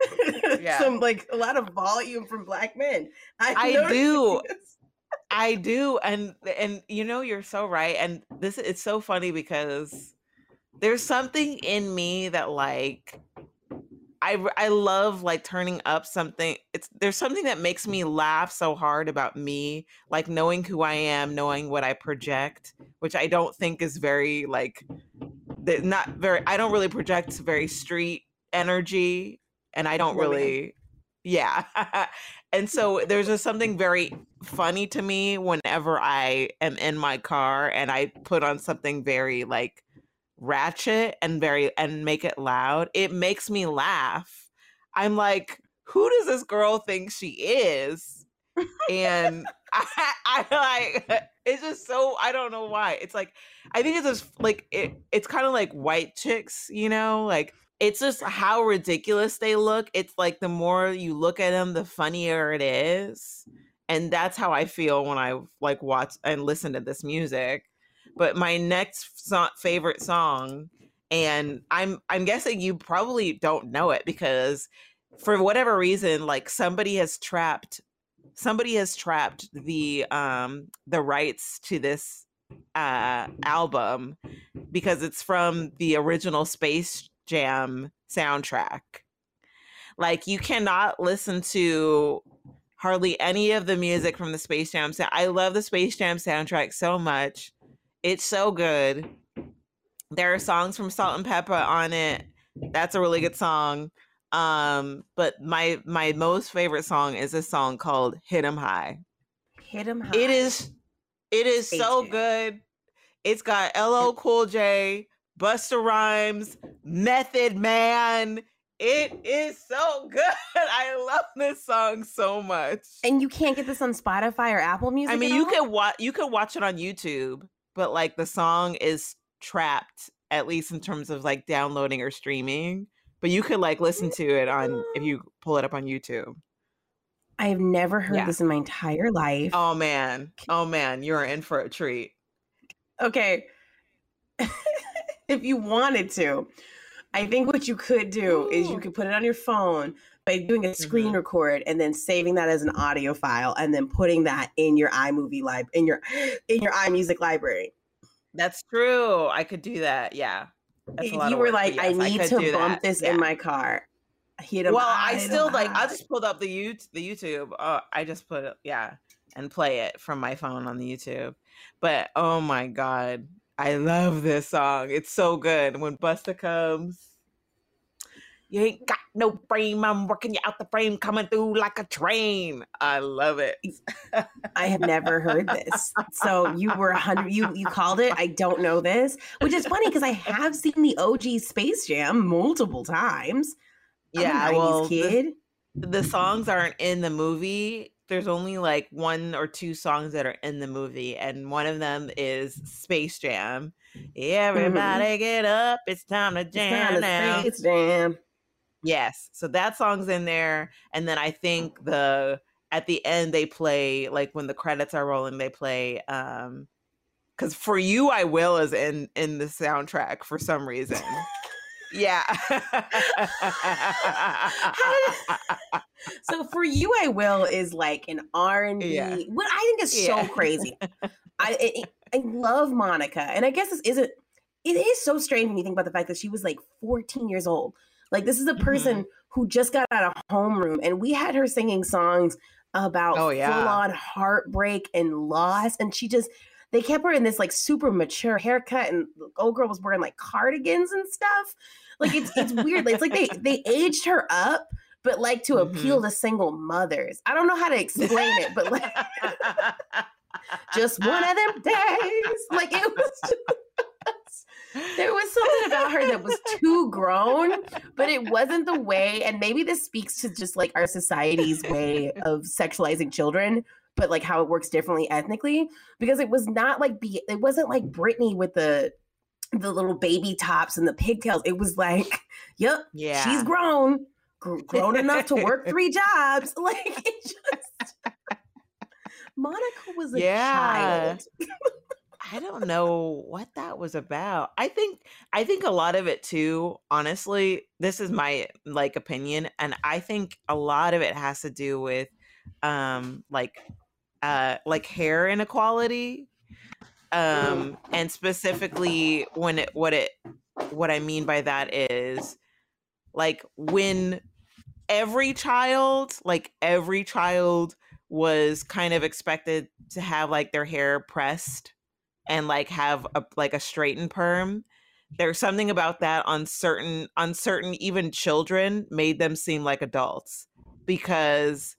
<laughs> yeah. some like a lot of volume from black men. I, I do. I do, and and you know you're so right, and this it's so funny because there's something in me that like I I love like turning up something. It's there's something that makes me laugh so hard about me, like knowing who I am, knowing what I project, which I don't think is very like not very I don't really project very street energy and I don't really yeah. <laughs> and so there's just something very funny to me whenever I am in my car and I put on something very like ratchet and very and make it loud, it makes me laugh. I'm like, who does this girl think she is? And <laughs> <laughs> I, I like <laughs> it's just so I don't know why. It's like I think it's just like it, it's kind of like white chicks, you know, like it's just how ridiculous they look. It's like the more you look at them, the funnier it is. And that's how I feel when I like watch and listen to this music. But my next so- favorite song, and I'm I'm guessing you probably don't know it because for whatever reason, like somebody has trapped somebody has trapped the um the rights to this uh album because it's from the original Space Jam soundtrack. Like you cannot listen to hardly any of the music from the Space Jam. I love the Space Jam soundtrack so much. It's so good. There are songs from Salt-N-Pepa on it. That's a really good song. Um, but my my most favorite song is a song called "Hit 'Em High." Hit 'Em High. It is. It is so good. It's got LL Cool J, Busta Rhymes, Method Man. It is so <laughs> good. I love this song so much. And you can't get this on Spotify or Apple Music. I mean, you could watch you could watch it on YouTube but like the song is trapped at least in terms of like downloading or streaming but you could like listen to it on if mm. you pull it up on youtube. I've never heard yeah. this in my entire life. Oh man. Oh man. You're in for a treat. Okay. <laughs> If you wanted to i think what you could do is you could put it on your phone by doing a screen mm-hmm. record and then saving that as an audio file and then putting that in your iMovie lib in your <gasps> in your iMusic library. That's true. I could do that. Yeah. That's if you were like, yes, I need I to bump that. this yeah. in my car. Hit well, I still like. I just pulled up the the YouTube. Uh, I just put it, yeah, and play it from my phone on the YouTube. But oh my god, I love this song. It's so good. When Busta comes, You ain't got no frame. I'm working you out the frame, coming through like a train. I love it. I have never heard this. So you were a hundred. You you called it. I don't know this, which is funny because I have seen the OG Space Jam multiple times. Yeah, well, kid. The, the songs aren't in the movie. There's only like one or two songs that are in the movie, and one of them is Space Jam. Everybody mm-hmm. get up! It's time to jam it's time to now. Space Jam. Yes. So that song's in there. And then I think the at the end they play like when the credits are rolling, they play um because for you I will is in in the soundtrack for some reason. yeah. so for you I will is like an R&B. Yeah. What I think is yeah. so crazy. <laughs> I it, I love Monica and I guess this isn't it is so strange when you think about the fact that she was like 14 years old like this is a person mm-hmm. who just got out of homeroom and we had her singing songs about oh, yeah. full on heartbreak and loss. And she just they kept her in this like super mature haircut and the old girl was wearing like cardigans and stuff. Like it's it's weird. It's like they they aged her up, but like to mm-hmm. appeal to single mothers. I don't know how to explain it, but like <laughs> just one of them days. Like it was just, <laughs> there was something about her that was too grown, but it wasn't the way. And maybe this speaks to just like our society's way of sexualizing children, but like how it works differently ethnically. Because it was not like be it wasn't like Britney with the the little baby tops and the pigtails. It was like, <laughs> yep, yeah, she's grown, grown enough to work <laughs> three jobs. <laughs> Like it just Monica was a yeah. child. I don't know what that was about. I think I think a lot of it too, honestly, this is my like opinion and I think a lot of it has to do with um like uh like hair inequality um and specifically when it what it what I mean by that is like when every child, like every child was kind of expected to have like their hair pressed and like have a like a straightened perm there's something about that on certain on certain even children made them seem like adults because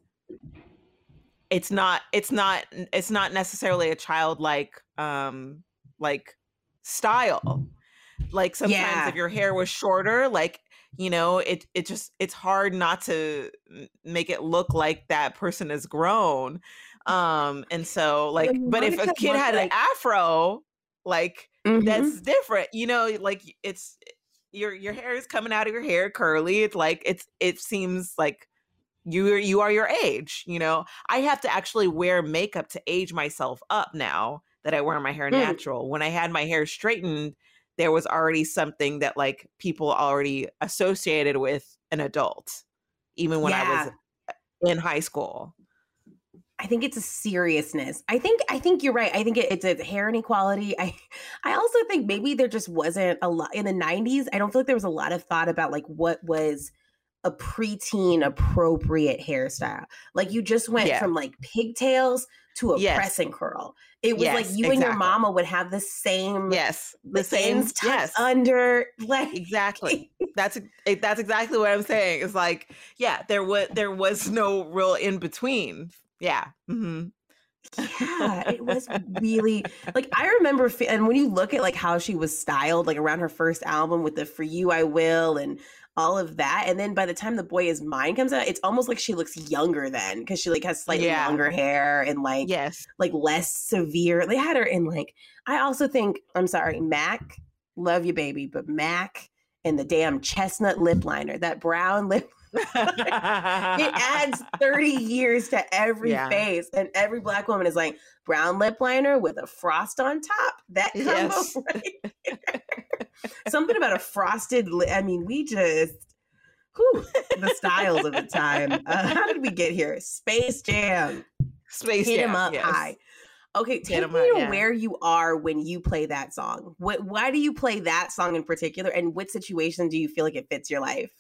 it's not it's not it's not necessarily a childlike um like style like sometimes yeah. if your hair was shorter like you know it it just it's hard not to make it look like that person is grown um, and so like, but if a kid had like- an afro, like mm-hmm. that's different, you know, like it's your your hair is coming out of your hair curly. It's like it's it seems like you are you are your age, you know. I have to actually wear makeup to age myself up now that I wear my hair mm. natural. When I had my hair straightened, there was already something that like people already associated with an adult, even when yeah. I was in high school. I think it's a seriousness. I think I think you're right. I think it, it's a hair inequality. I <laughs> I also think maybe there just wasn't a lot in the 90s. I don't feel like there was a lot of thought about like what was a preteen appropriate hairstyle. Like you just went yeah. from like pigtails to a yes. press and curl. It was yes, like you exactly. and your mama would have the same yes, the same yes under <laughs> like exactly. That's eh, that's exactly what I'm saying. It's like yeah, there was there was no real in between yeah. Mm-hmm. yeah, it <laughs> was really like I remember, and when you look at like how she was styled, like around her first album with the "For You I Will" and all of that, and then by the time the boy is mine comes out, it's almost like she looks younger then because she like has slightly yeah. longer hair and like yes, like less severe. They had her in like I also think I'm sorry, Mac, love you baby, but Mac and the damn chestnut lip liner, that brown <laughs> lip <laughs> it adds 30 years to every yeah. face. And every black woman is like brown lip liner with a frost on top. That combo yes. <laughs> right Something about a frosted lip. I mean, we just whew, the styles of the time. Uh, how did we get here? Space Jam. Space Hit Jam. him up yes. high. Okay, take me to yeah. where you are when you play that song. What, why do you play that song in particular, and what situation do you feel like it fits your life?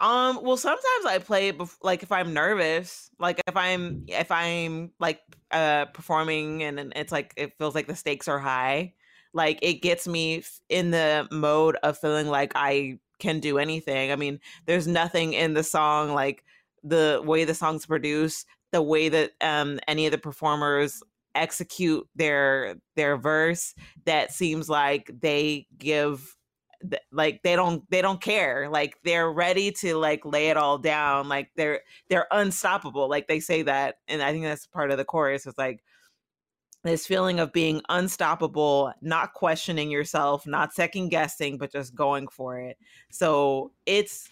Um, well, sometimes I play it bef- like if I'm nervous, like if I'm if I'm like uh performing and it's like it feels like the stakes are high, like it gets me in the mode of feeling like I can do anything. I mean, there's nothing in the song like the way the song's produced, the way that um any of the performers execute their their verse that seems like they give like they don't they don't care like they're ready to like lay it all down like they're they're unstoppable like they say that and i think that's part of the chorus it's like this feeling of being unstoppable not questioning yourself not second guessing but just going for it. So it's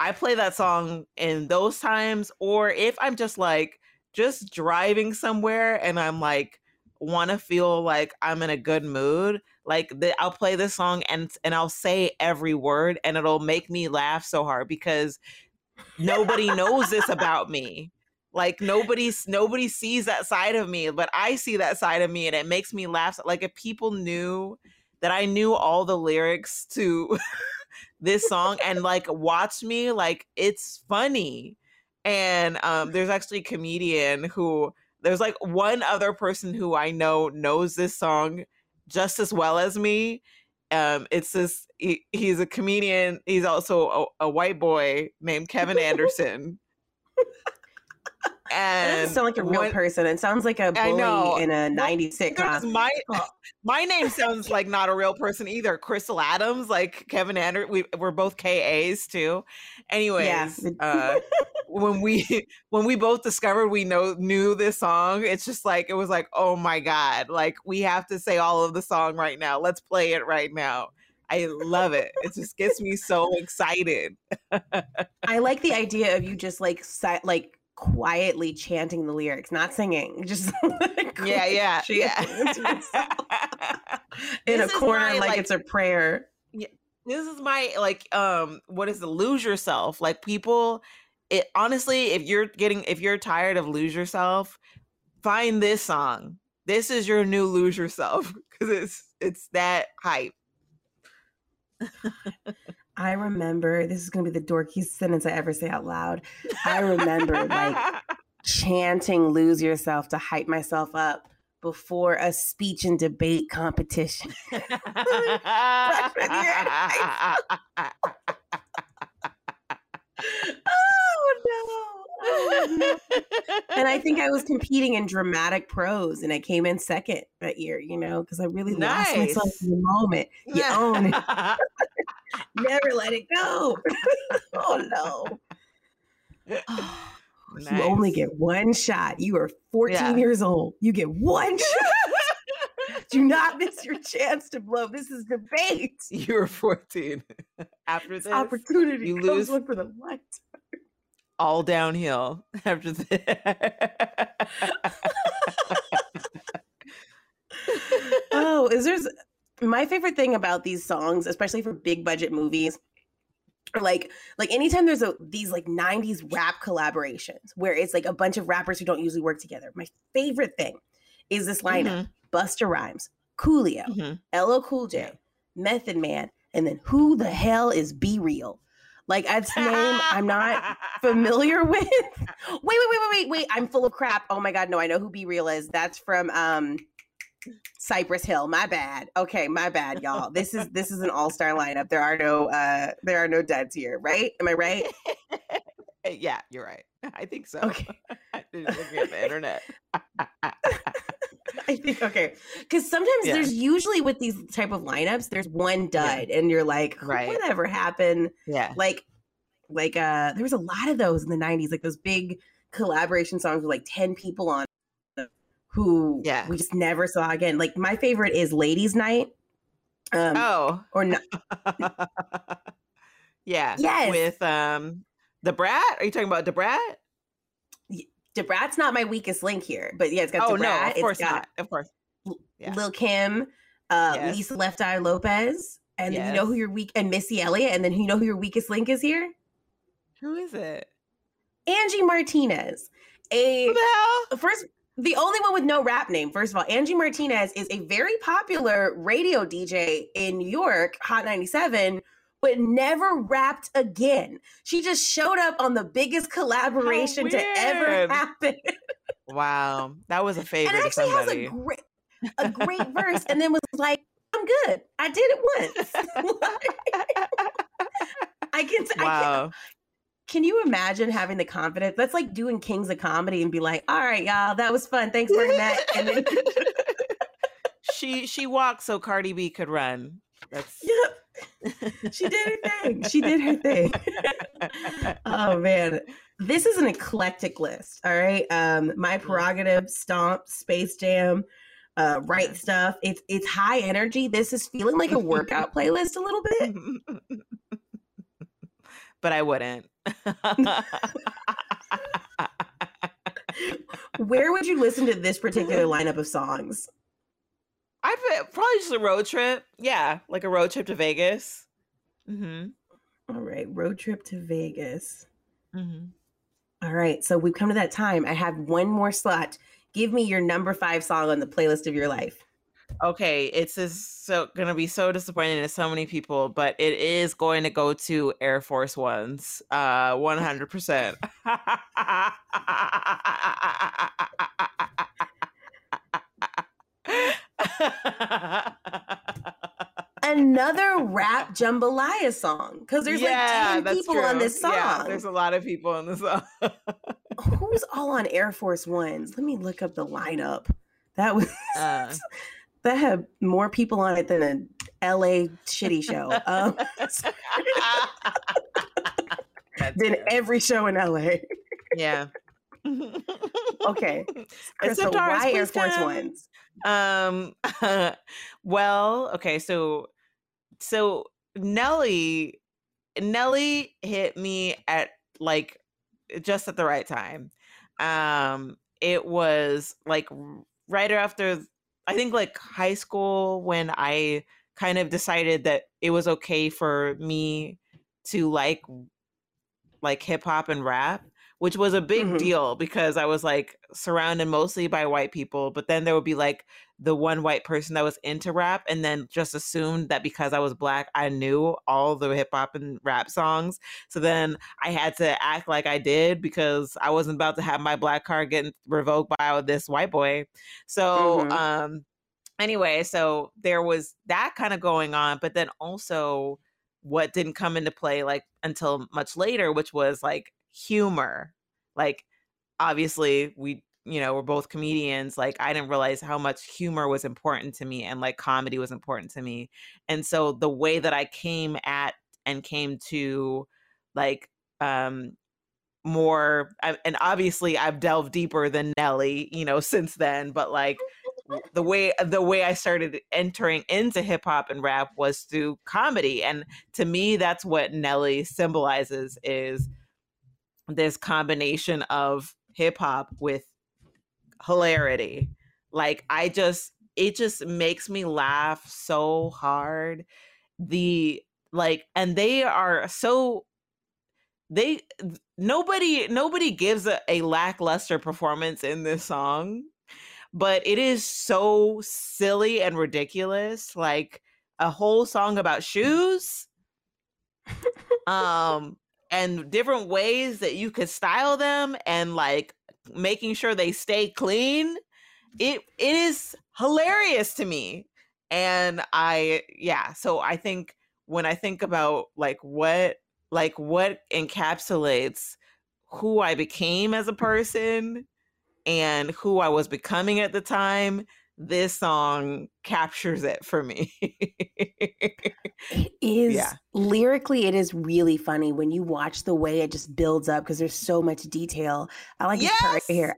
i play that song in those times or if i'm just like just driving somewhere and i'm like want to feel like i'm in a good mood like the, I'll play this song and and I'll say every word and it'll make me laugh so hard because nobody knows this about me. Like nobody's nobody sees that side of me, but I see that side of me and it makes me laugh. Like if people knew that I knew all the lyrics to <laughs> this song and like watch me, like it's funny. And um, there's actually a comedian who there's like one other person who I know knows this song just as well as me. Um, it's this. He, he's a comedian. He's also a, a white boy named Kevin <laughs> Anderson. And it doesn't sound like a real person. It sounds like a bully in a '90s sitcom. My <laughs> my name sounds like not a real person either. Crystal Adams, like Kevin Anderson. We we're both KAs too. Anyways, yeah. uh, <laughs> when we when we both discovered we know knew this song, it's just like it was like, oh my god, like we have to say all of the song right now. Let's play it right now. I love it. It just gets me so excited. <laughs> I like the idea of you just like si- like quietly chanting the lyrics, not singing, just <laughs> like yeah, yeah, yeah. <laughs> in this a corner my, like, like, it's a prayer. Yeah, this is my like um what is the lose yourself like people it honestly if you're getting if you're tired of lose yourself find this song this is your new lose yourself <laughs> because it's it's that hype I remember this is going to be the dorkiest sentence I ever say out loud. I remember like <laughs> chanting "Lose Yourself" to hype myself up before a speech and debate competition. <laughs> <laughs> oh no. And I think I was competing in dramatic prose, and I came in second that year. You know, because I really nice. lost myself in the moment. You own it. <laughs> Never let it go. <laughs> oh no. Nice. Ah, <sighs> you only get one shot. You are 14 yeah. years old. You get one <laughs> shot. Do not miss your chance to blow. This is debate. You're 14. After this, opportunity you lose one for the lifetime all downhill <laughs> after that. oh, is there's my favorite thing about these songs, especially for big budget movies, or like like anytime there's a these like 90s rap collaborations where it's like a bunch of rappers who don't usually work together. My favorite thing is this lineup: mm-hmm. Busta Rhymes, Coolio, mm-hmm. LL Cool J, Method Man, and then who the hell is B-Real? Like that's <laughs> name I'm not familiar with. Wait, <laughs> wait, wait, wait, wait, wait. I'm full of crap. Oh my god, no, I know who B-Real is. That's from um Cypress Hill. My bad. Okay, my bad, y'all. This is this is an all-star lineup. There are no uh there are no duds here, right? Am I right? <laughs> yeah, you're right. I think so. Okay. looking at the internet. <laughs> I think okay, because sometimes yeah. there's usually with these type of lineups, there's one dud, yeah. and you're like, right. whatever happened? Yeah, like, like uh, there was a lot of those in the '90s, like those big collaboration songs with like ten people on, who yeah we just never saw again. Like my favorite is "Ladies Night." Um, oh, or not? <laughs> yeah, yes, with um, Da Brat. Are you talking about the Brat? Da Brat's not my weakest link here, but yeah, it's got oh, Da Brat. No, of course not. Of course. Yeah. Lil Kim, uh, yes. Lisa Left Eye Lopez, and yes. you know who your weak and Missy Elliott, and then you know who your weakest link is here? Who is it? Angie Martinez. A the hell? First, the only one with no rap name. First of all, Angie Martinez is a very popular radio DJ in New York, Hot 97, but never rapped again. She just showed up on the biggest collaboration to ever happen. wow, that was a favorite. And actually has a great, a great verse, and then was like, "I'm good. I did it once." <laughs> I can. Wow. I can, can you imagine having the confidence? That's like doing Kings of Comedy and be like, "All right, y'all, that was fun. Thanks, Bernadette." And then <laughs> she she walked so Cardi B could run. That's <laughs> yep. She did her thing. She did her thing. <laughs> oh man. This is an eclectic list. All right. Um, my mm-hmm. prerogative, stomp, space jam, uh, right stuff. It's it's high energy. This is feeling like a workout <laughs> playlist a little bit. but I wouldn't. <laughs> Where would you listen to this particular lineup of songs? I probably just a road trip. Yeah, like a road trip to Vegas. Mm-hmm. All right, road trip to Vegas. Mm-hmm. All right, so we've come to that time. I have one more slot. Give me your number five song on the playlist of your life. Okay, it's just so gonna be so disappointing to so many people, but it is going to go to Air Force Ones, uh, one hundred percent. <laughs> Another <laughs> rap jambalaya song because there's yeah, like 10 people true. on this song. Yeah, there's a lot of people on this song. <laughs> Who's all on Air Force Ones? Let me look up the lineup. That was uh. <laughs> that had more people on it than a LA shitty show. Um, than every show in LA. Yeah. Okay. <laughs> Crystal, why Air Force Ones? Um, <laughs> well, okay, so so Nelly Nelly hit me at like just at the right time. Um, it was like right after I think like high school when I kind of decided that it was okay for me to like like hip hop and rap which was a big mm-hmm. deal because I was like surrounded mostly by white people, but then there would be like the one white person that was into rap and then just assumed that because I was black, I knew all the hip hop and rap songs. So then I had to act like I did because I wasn't about to have my black card getting revoked by this white boy. So, mm-hmm. um, anyway, so there was that kind of going on, but then also what didn't come into play like until much later, which was like humor. Like, obviously, we, you know, we're both comedians. Like, I didn't realize how much humor was important to me and like comedy was important to me. And so the way that I came at and came to like, um, more and obviously I've delved deeper than Nelly, you know, <laughs> since then, but like the way the way I started entering into hip hop and rap was through comedy and to me that's what Nelly symbolizes is this combination of hip hop with hilarity. Like I just it just makes me laugh so hard. The like and they are so they nobody nobody gives a, a lackluster performance in this song but it is so silly and ridiculous like a whole song about shoes <laughs> um and different ways that you could style them and like making sure they stay clean it it is hilarious to me. And i yeah so i think when i think about like what like what encapsulates who i became as a person and who i was becoming at the time this song captures it for me. it <laughs> is yeah. lyrically, it is really funny when you watch the way it just builds up because there's so much detail. I like yes! this part right here.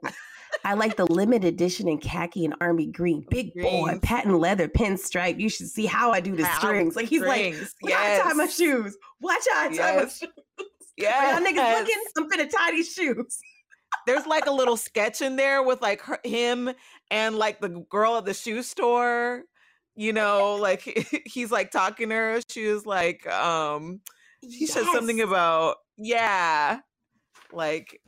I like the limited edition in khaki and army green. Big boy, patent leather, pinstripe. You should see how I do the strings. Like he's strings. like, watch yes. out my shoes. Watch out yes. my shoes. <laughs> Yeah, y'all niggas looking. I'm finna tie these shoes there's like a little sketch in there with like her, him and like the girl at the shoe store you know <laughs> like <laughs> he's like talking to her she was like um she yes. said something about yeah like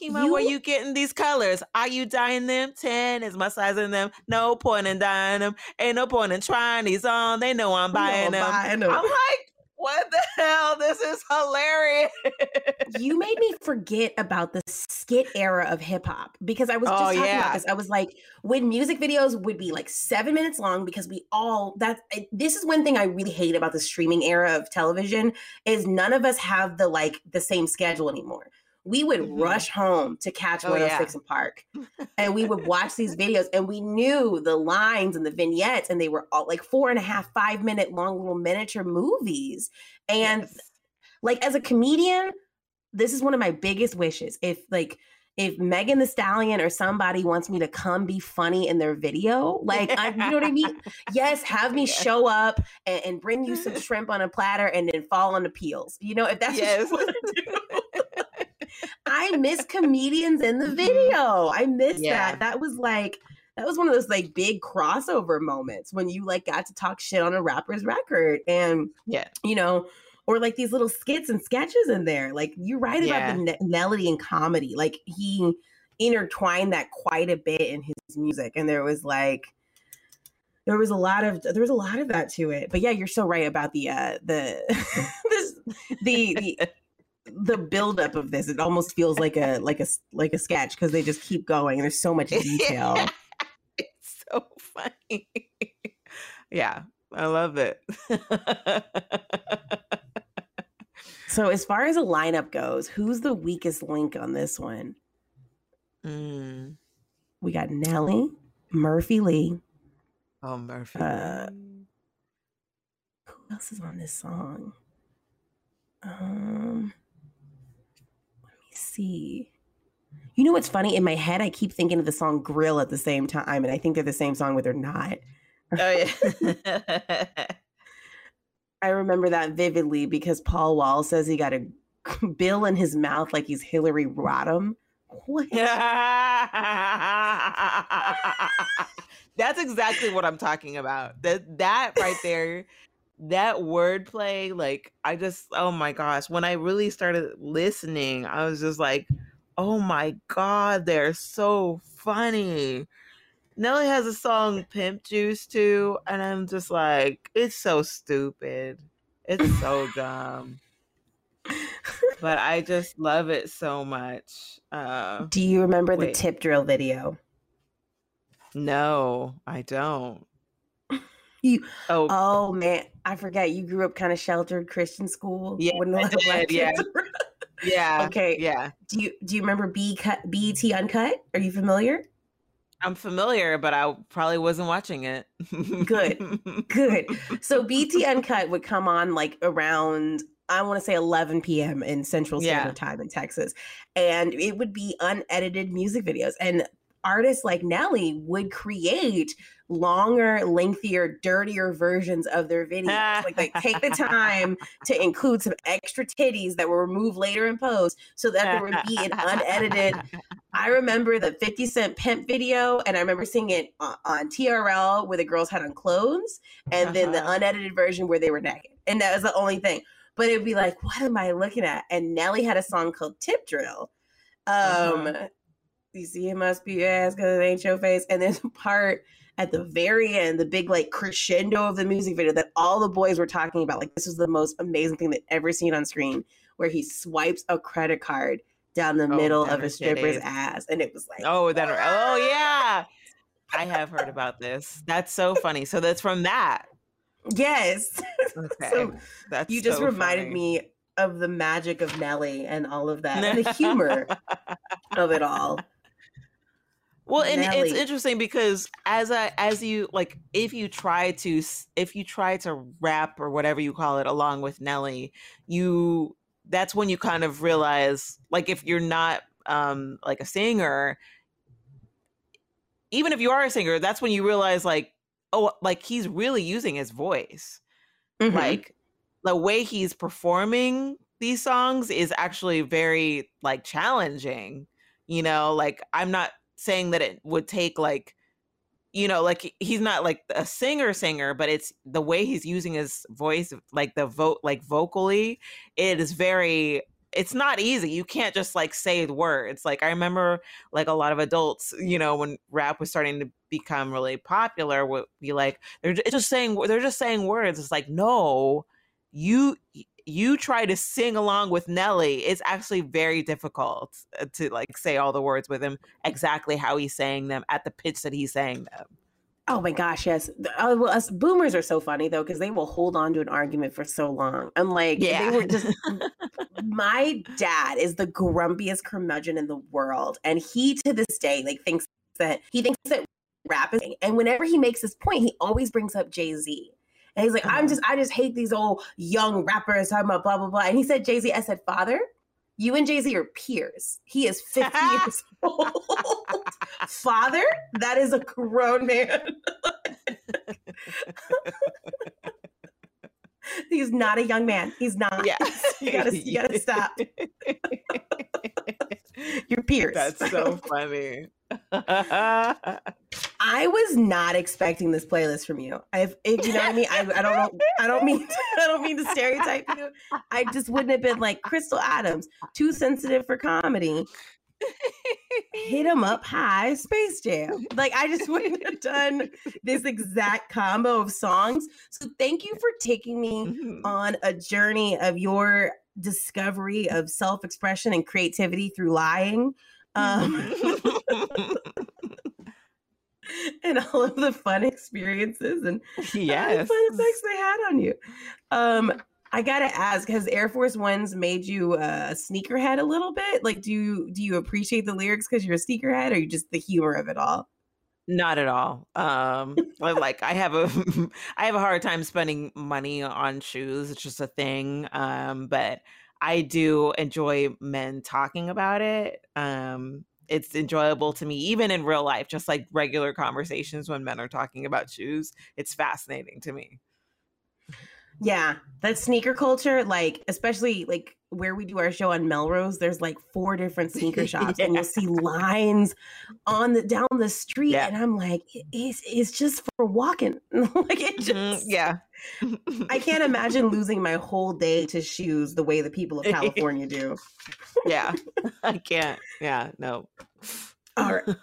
Kima, you... where you getting these colors? Are you dyeing them? 10 is my size in them. No point in dyeing them. Ain't no point in trying these on. They know I'm buying, them. buying them. I'm like, what the hell? This is hilarious. you made me forget about the skit era of hip hop because I was oh, just oh, talking yeah. about this. I was like, when music videos would be like seven minutes long, because we all that this is one thing I really hate about the streaming era of television is none of us have the like the same schedule anymore we would mm-hmm. rush home to catch oh, 106 yeah. & Park. <laughs> and we would watch these videos and we knew the lines and the vignettes, and they were all like four and a half, five minute long little miniature movies. And yes. like as a comedian, this is one of my biggest wishes. If like if Megan Thee Stallion or somebody wants me to come be funny in their video, like I, you know what I mean? <laughs> Yes, have me show up and, and, bring you some <laughs> shrimp on a platter and then fall on the peels. You know, if that's yes. what you want to do. I miss comedians in the mm-hmm. video. I miss yeah. that. That was like that was one of those like big crossover moments when you like got to talk shit on a rapper's record and yeah, you know, or like these little skits and sketches in there. Like you write yeah. about the ne- melody and comedy. Like he intertwined that quite a bit in his music, and there was like there was a lot of there was a lot of that to it. But yeah, you're so right about the uh the <laughs> this the the the buildup of this it almost feels like a like a like a sketch because they just keep going and there's so much <laughs> detail. It's so funny. Yeah i love it. <laughs> So as far as a lineup goes who's the weakest link on this one? Mm. we got nelly murphy lee oh murphy uh, who else is on this song? Um see. You know what's funny? In my head, I keep thinking of the song Grill at the same time, and I think they're the same song, but they're not. Oh, yeah. <laughs> I remember that vividly because Paul Wall says he got a <laughs> bill in his mouth like he's Hillary Rodham. What? <laughs> That's exactly what I'm talking about. That that right there that wordplay, like I just, oh my gosh, when I really started listening, I was just like, oh my god, they're so funny. Nelly has a song Pimp Juice too, and I'm just like, it's so stupid. It's so dumb. but I just love it so much. Uh, Do you remember wait. the tip drill video? No, I don't. You oh oh man, I forgot you grew up kind of sheltered Christian school. Yeah, I <laughs> did, yeah. yeah. Okay. Yeah. Do you do you remember B cut BET Uncut? Are you familiar? I'm familiar, but I probably wasn't watching it. Good. Good. So BET <laughs> Uncut would come on like around I want to say 11 p.m. in Central Standard yeah. Time in Texas. And it would be unedited music videos. And artists like Nelly would create longer, lengthier, dirtier versions of their videos. <laughs> like they take the time to include some extra titties that were removed later in post so that there would be an unedited. I remember the 50 Cent Pimp video, and I remember seeing it on, on TRL where the girls had on clothes, and uh-huh. then the uh-huh. unedited version where they were naked. And that was the only thing. But it'd be like, what am I looking at? And Nelly had a song called Tip Drill. Um, uh-huh you see it must be ass because it ain't your face. And there's a part at the very end, the big like crescendo of the music video that all the boys were talking about. Like this was the most amazing thing they'd ever seen on screen, where he swipes a credit card down the oh, middle of a stripper's ass, and it was like, oh, that, oh yeah, I have heard about this. That's so funny. So that's from that. Yes. <laughs> Okay. so that's you just so reminded funny. me of the magic of Nelly and all of that, and the <laughs> humor of it all. Well, and Nelly. it's interesting because as I as you like if you try to if you try to rap or whatever you call it along with Nelly, you that's when you kind of realize like if you're not um like a singer, even if you are a singer, that's when you realize like oh like he's really using his voice. Mm-hmm. Like the way he's performing these songs is actually very like challenging. You know, like I'm not saying that it would take like you know like he's not like a singer singer but it's the way he's using his voice like the vote like vocally it is very it's not easy. You can't just like say words. Like i remember like a lot of adults you know when rap was starting to become really popular would be like they're just saying they're just saying words. It's like no you you try to sing along with Nelly, it's actually very difficult uh, to like say all the words with him exactly how he's saying them at the pitch that he's saying them. Oh my gosh, yes. Uh, well, us boomers are so funny though because they will hold on to an argument for so long. I'm like, yeah. they were just. <laughs> my dad is the grumpiest curmudgeon in the world, and he to this day like thinks that he thinks that rap is. And whenever he makes this point, he always brings up Jay Z. And he's like, I'm just, I just hate these old young rappers talking about blah, blah, blah. And he said, Jay Z, I said, Father, you and Jay Z are peers. He is 50 <laughs> years old. <laughs> Father, that is a grown man. <laughs> He's not a young man. He's not. Yes. you gotta you gotta stop. Your peers. That's so funny. I was not expecting this playlist from you. I've, if, you know what I mean. I, I don't know. I don't mean. To, I don't mean to stereotype you. I just wouldn't have been like Crystal Adams, too sensitive for comedy. Hit him up high, Space Jam. Like I just wouldn't have done this exact combo of songs. So thank you for taking me mm-hmm. on a journey of your discovery of self-expression and creativity through lying. Um, <laughs> <laughs> and all of the fun experiences and yes. fun effects they had on you. Um, I gotta ask, has Air Force Ones made you a sneakerhead a little bit? Like, do you do you appreciate the lyrics because you're a sneakerhead, or you just the humor of it all? Not at all. Um, <laughs> like I have a, <laughs> I have a hard time spending money on shoes. It's just a thing. Um, but I do enjoy men talking about it. Um, it's enjoyable to me, even in real life, just like regular conversations when men are talking about shoes. It's fascinating to me. Yeah, that sneaker culture, like especially like where we do our show on Melrose, there's like four different sneaker <laughs> shops, yeah. and you'll see lines on the down the street, yeah. and I'm like, it's it's just for walking, <laughs> like it mm-hmm, just mm, yeah. I can't <laughs> imagine losing my whole day to shoes the way the people of California do. yeah, I can't. Yeah, no. All right.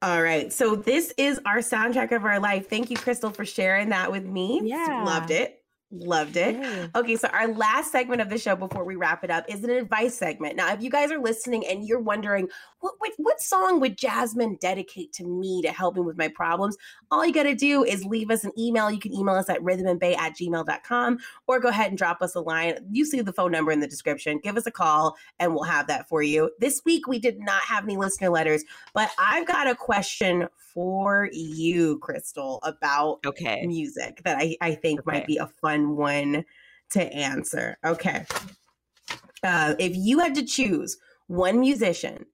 All right. So this is our soundtrack of our life. Thank you, Crystal, for sharing that with me. Yeah. Loved it. Loved it. Okay, so our last segment of the show before we wrap it up is an advice segment. Now, if you guys are listening and you're wondering what what, what song would Jasmine dedicate to me to help me with my problems, all you got to do is leave us an email. You can email us at rhythmandbae at gmail.com or go ahead and drop us a line. You see the phone number in the description. Give us a call and we'll have that for you. This week, we did not have any listener letters, but I've got a question for you, Crystal, about okay. music that I, I think okay. might be a fun one to answer. Okay. Uh, if you had to choose one musician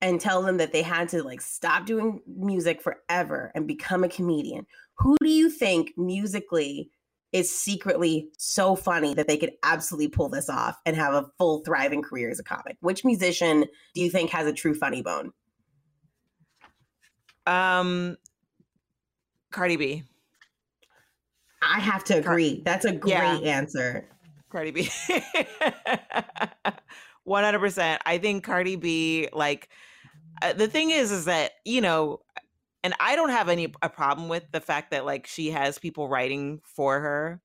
and tell them that they had to like stop doing music forever and become a comedian, who do you think musically is secretly so funny that they could absolutely pull this off and have a full thriving career as a comic? Which musician do you think has a true funny bone? Um, Cardi B. I have to agree. That's a great yeah. answer. Cardi B. <laughs> 100%. I think Cardi B like uh, the thing is is that, you know, and I don't have any a problem with the fact that like she has people writing for her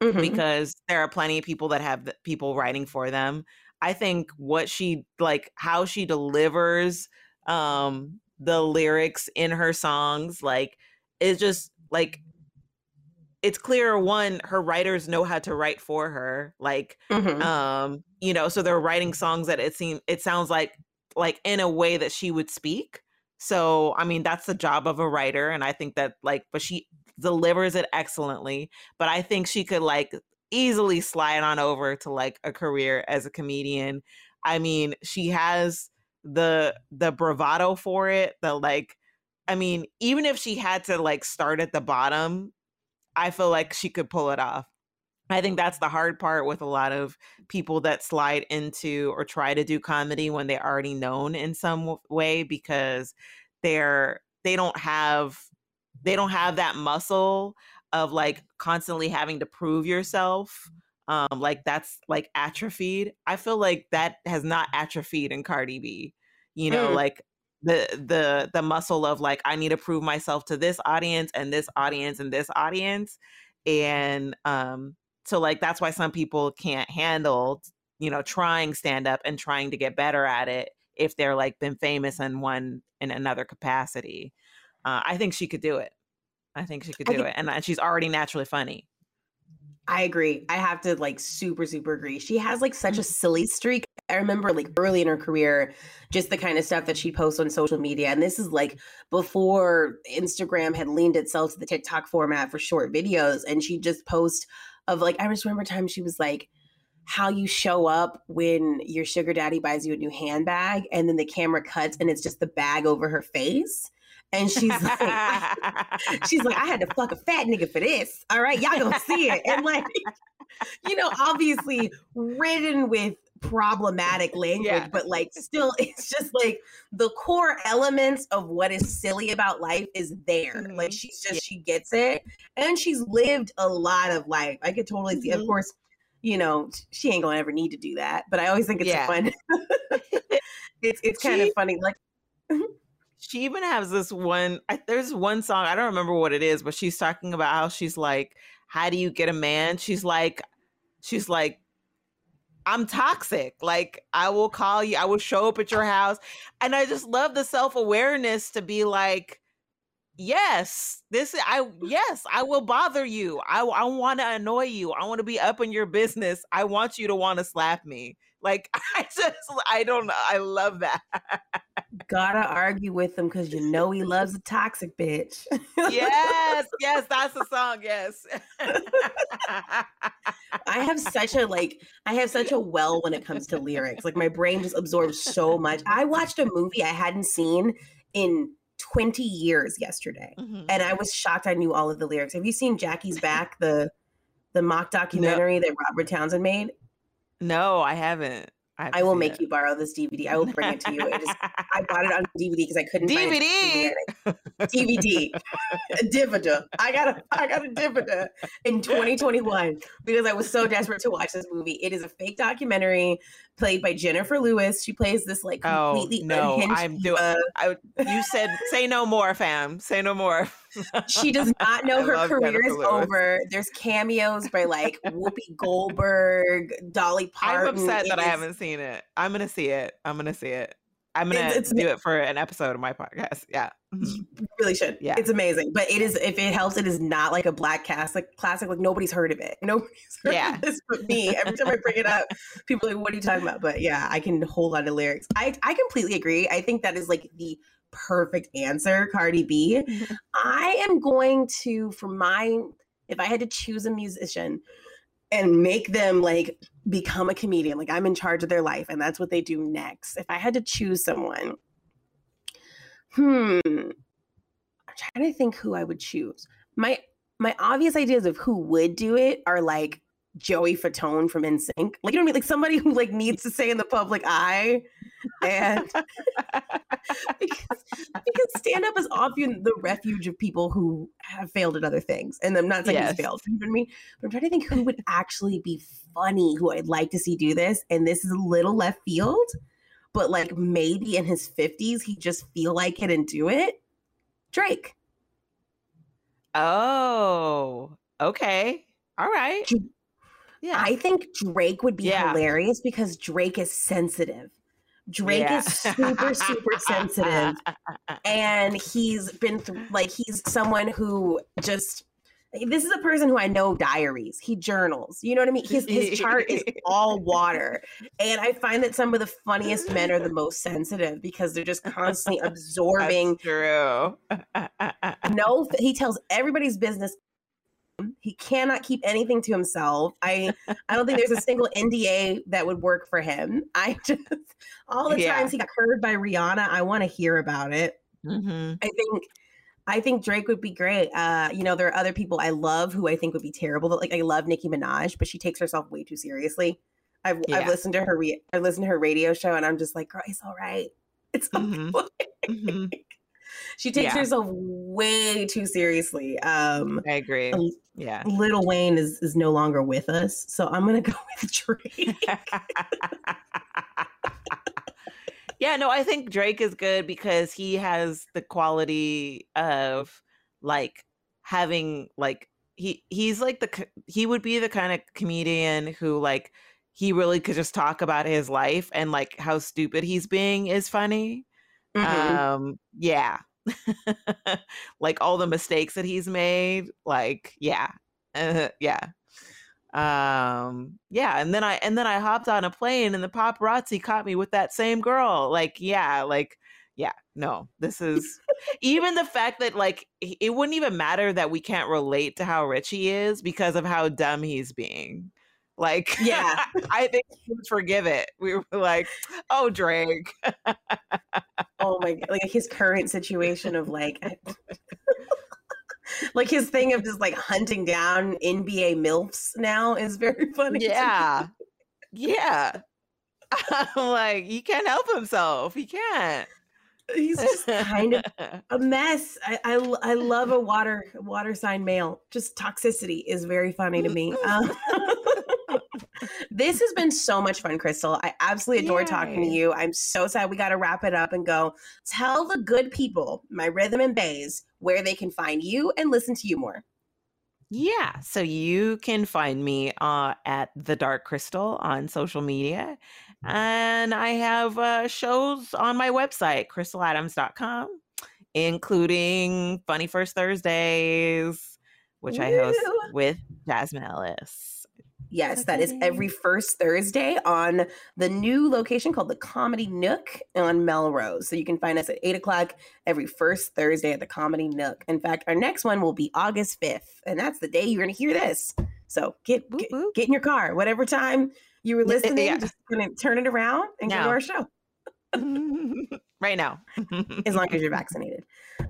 mm-hmm. because there are plenty of people that have people writing for them. I think what she like how she delivers um the lyrics in her songs like it's just like it's clear one her writers know how to write for her like mm-hmm. um you know so they're writing songs that it seems it sounds like like in a way that she would speak so i mean that's the job of a writer and i think that like but she delivers it excellently but i think she could like easily slide on over to like a career as a comedian i mean she has the the bravado for it the like i mean even if she had to like start at the bottom i feel like she could pull it off i think that's the hard part with a lot of people that slide into or try to do comedy when they're already known in some way because they're they don't have they don't have that muscle of like constantly having to prove yourself um like that's like atrophied i feel like that has not atrophied in cardi b you know mm. like the the the muscle of like i need to prove myself to this audience and this audience and this audience and um So like that's why some people can't handle, you know, trying stand up and trying to get better at it if they're like been famous in one in another capacity. Uh, I think she could do it. I think she could do it, and, and she's already naturally funny. I agree. I have to like super, super agree. She has like such a mm. silly streak. I remember like early in her career, just the kind of stuff that she posts on social media. And this is like before Instagram had leaned itself to the TikTok format for short videos. And she just post of like, I just remember time she was like, how you show up when your sugar daddy buys you a new handbag and then the camera cuts and it's just the bag over her face. And she's like, <laughs> she's like, I had to fuck a fat nigga for this. All right, y'all gonna see it. And like, <laughs> you know, obviously ridden with problematic language, yeah. but like still, <laughs> it's just like the core elements of what is silly about life is there. Mm-hmm. Like she's just yeah. she gets it. And she's lived a lot of life. I could totally see, mm-hmm. of course, you know, she ain't gonna ever need to do that. But I always think it's yeah. fun. it's it's kind she, of funny. Like she even has this one I, there's one song i don't remember what it is but she's talking about how she's like how do you get a man? She's like she's like i'm toxic. Like i will call you i will show up at your house. And i just love the self-awareness to be like yes this i yes i will bother you. I, I want to annoy you. I want to be up in your business. I want you to want to slap me like <laughs> I just I don't know. I love that. Gotta argue with him because you know he loves a toxic bitch. yes, <laughs> yes, that's the song. Yes. I have such a like I have such a well when it comes to lyrics. Like my brain just absorbs so much. I watched a movie I hadn't seen in 20 years yesterday. Mm-hmm. And I was shocked I knew all of the lyrics. Have you seen Jackie's Back, the the mock documentary no. that Robert Townsend made? No, I haven't. I, I will make it. you borrow this DVD. I will bring it to you. It is, <laughs> I bought it on DVD because I couldn't DVD. DVD. DVD. I got a I got a DVD in 2021 because I was so desperate to watch this movie. It is a fake documentary played by Jennifer Lewis. She plays this like oh, completely oh, no, I'm doing. I, you said say no more, fam. Say no more. She does not <laughs> know her career is over. There's cameos by like Whoopi <laughs> Goldberg, Dolly Parton. I'm upset that is, I haven't seen it. I'm gonna see it. I'm gonna see it. I'm gonna it's, it's, do it for an episode of my podcast. Yeah, mm-hmm. you really should. Yeah, it's amazing. But it is if it helps, it is not like a black cast like Classic, like nobody's heard of it. <laughs> Nobody's heard yeah. of this but me. Every time I bring it up, people are like, "What are you talking about?" But yeah, I can hold on to lyrics. I I completely agree. I think that is like the perfect answer, Cardi B. Mm-hmm. I am going to for my if I had to choose a musician and make them like become a comedian. Like I'm in charge of their life and that's what they do next. If I had to choose someone, hmm, I'm trying to think who I would choose. My my obvious ideas of who would do it are like Joey Fatone from NSYNC. Like you know what I mean? Like somebody who like needs to stay in the public eye. And <laughs> because, because stand up is often the refuge of people who have failed at other things. And I'm not saying yes. he's failed. You know what I mean? But I'm trying to think who would actually be funny, who I'd like to see do this. And this is a little left field, but like maybe in his 50s, he just feel like it and do it. Drake. Oh, okay. All right. Yeah. I think Drake would be yeah. hilarious because Drake is sensitive. Drake yeah. is super, super sensitive. <laughs> And he's been through, like, he's someone who just, eh, this is a person who I know diaries. He journals. You know what I mean? His, his chart is all water. And I find that some of the funniest men are the most sensitive because they're just constantly absorbing. That's true. <laughs> no, he tells everybody's business he cannot keep anything to himself. I I don't think there's a <laughs> single NDA that would work for him. I <laughs> just all the yeah. times he got heard by Rihanna, I want to hear about it. Mm-hmm. I think I think Drake would be great. Uh, you know, there are other people I love who I think would be terrible. Like I love Nicki Minaj, but she takes herself way too seriously. I've, yeah. I've listened to her. Re- I listened to her radio show, and I'm just like, girl, it's all right. It's <laughs> mm-hmm. mm-hmm. she takes yeah. herself way too seriously. Um, I agree. Yeah, Lil Wayne is is no longer with us, so I'm gonna <laughs> go with Drake. <laughs> yeah, no, I think Drake is good because he has the quality of like having like he he's like the he would be the kind of comedian who like he really could just talk about his life and like how stupid he's being is funny. Mm-hmm. Um yeah. <laughs> like all the mistakes that he's made, like yeah. Uh, yeah. Um yeah, and then I and then I hopped on a plane and the paparazzi caught me with that same girl. Like yeah, like yeah, no, this is <laughs> even the fact that like it wouldn't even matter that we can't relate to how rich he is because of how dumb he's being. Like, yeah, <laughs> I think we would forgive it. We were like, oh, Drake. oh my god, like his current situation of like, <laughs> like his thing of just like hunting down NBA milfs now is very <laughs> funny. Yeah, yeah. I'm like, he can't help himself. He can't he's just kind of a mess. I, I, I love a water water sign male. Just toxicity is very funny to me. Um, this has been so much fun, Crystal. I absolutely adore Yay. talking to you. I'm so sad we got to wrap it up and go. Tell the good people, my rhythm and bays, where they can find you and listen to you more. Yeah, so you can find me uh, at the Dark Crystal on social media, and I have uh, shows on my website, crystaladams.com, including Funny First Thursdays, which Woo! I host with Jasmine Ellis. Yes, that is every first Thursday on the new location called the Comedy Nook on Melrose. So you can find us at eight o'clock every first Thursday at the Comedy Nook. In fact, our next one will be August 5th, and that's the day you're going to hear this. So get, get, get in your car, whatever time you were listening, yeah. just gonna turn it around and go to our show. <laughs> <laughs> right now. <laughs> as long as you're vaccinated.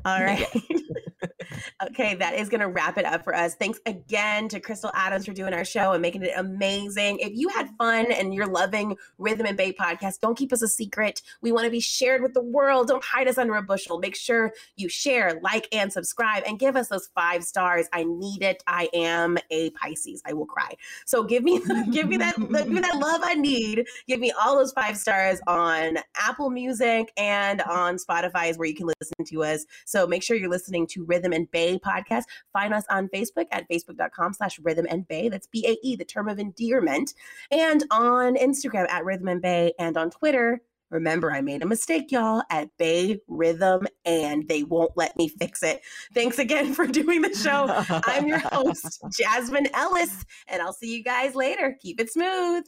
All right. <laughs> okay, that is going to wrap it up for us. Thanks again to Crystal Adams for doing our show and making it amazing. If you had fun and you're loving Rhythm and Bae podcast, don't keep us a secret. We want to be shared with the world. Don't hide us under a bushel. Make sure you share, like, and subscribe and give us those five stars. I need it. I am a Pisces. I will cry. So give me <laughs> give me that give me that love I need. Give me all those five stars on Apple Music and on Spotify is where you can listen to us. So make sure you're listening to Rhythm and Bae podcast. Find us on Facebook at facebook.com slash rhythm and bae. That's B A E, the term of endearment. And on Instagram at rhythm and bae and on Twitter. Remember, I made a mistake, y'all, at Bae Rhythm, and they won't let me fix it. Thanks again for doing the show. I'm your host, <laughs> Jasmine Ellis, and I'll see you guys later. Keep it smooth.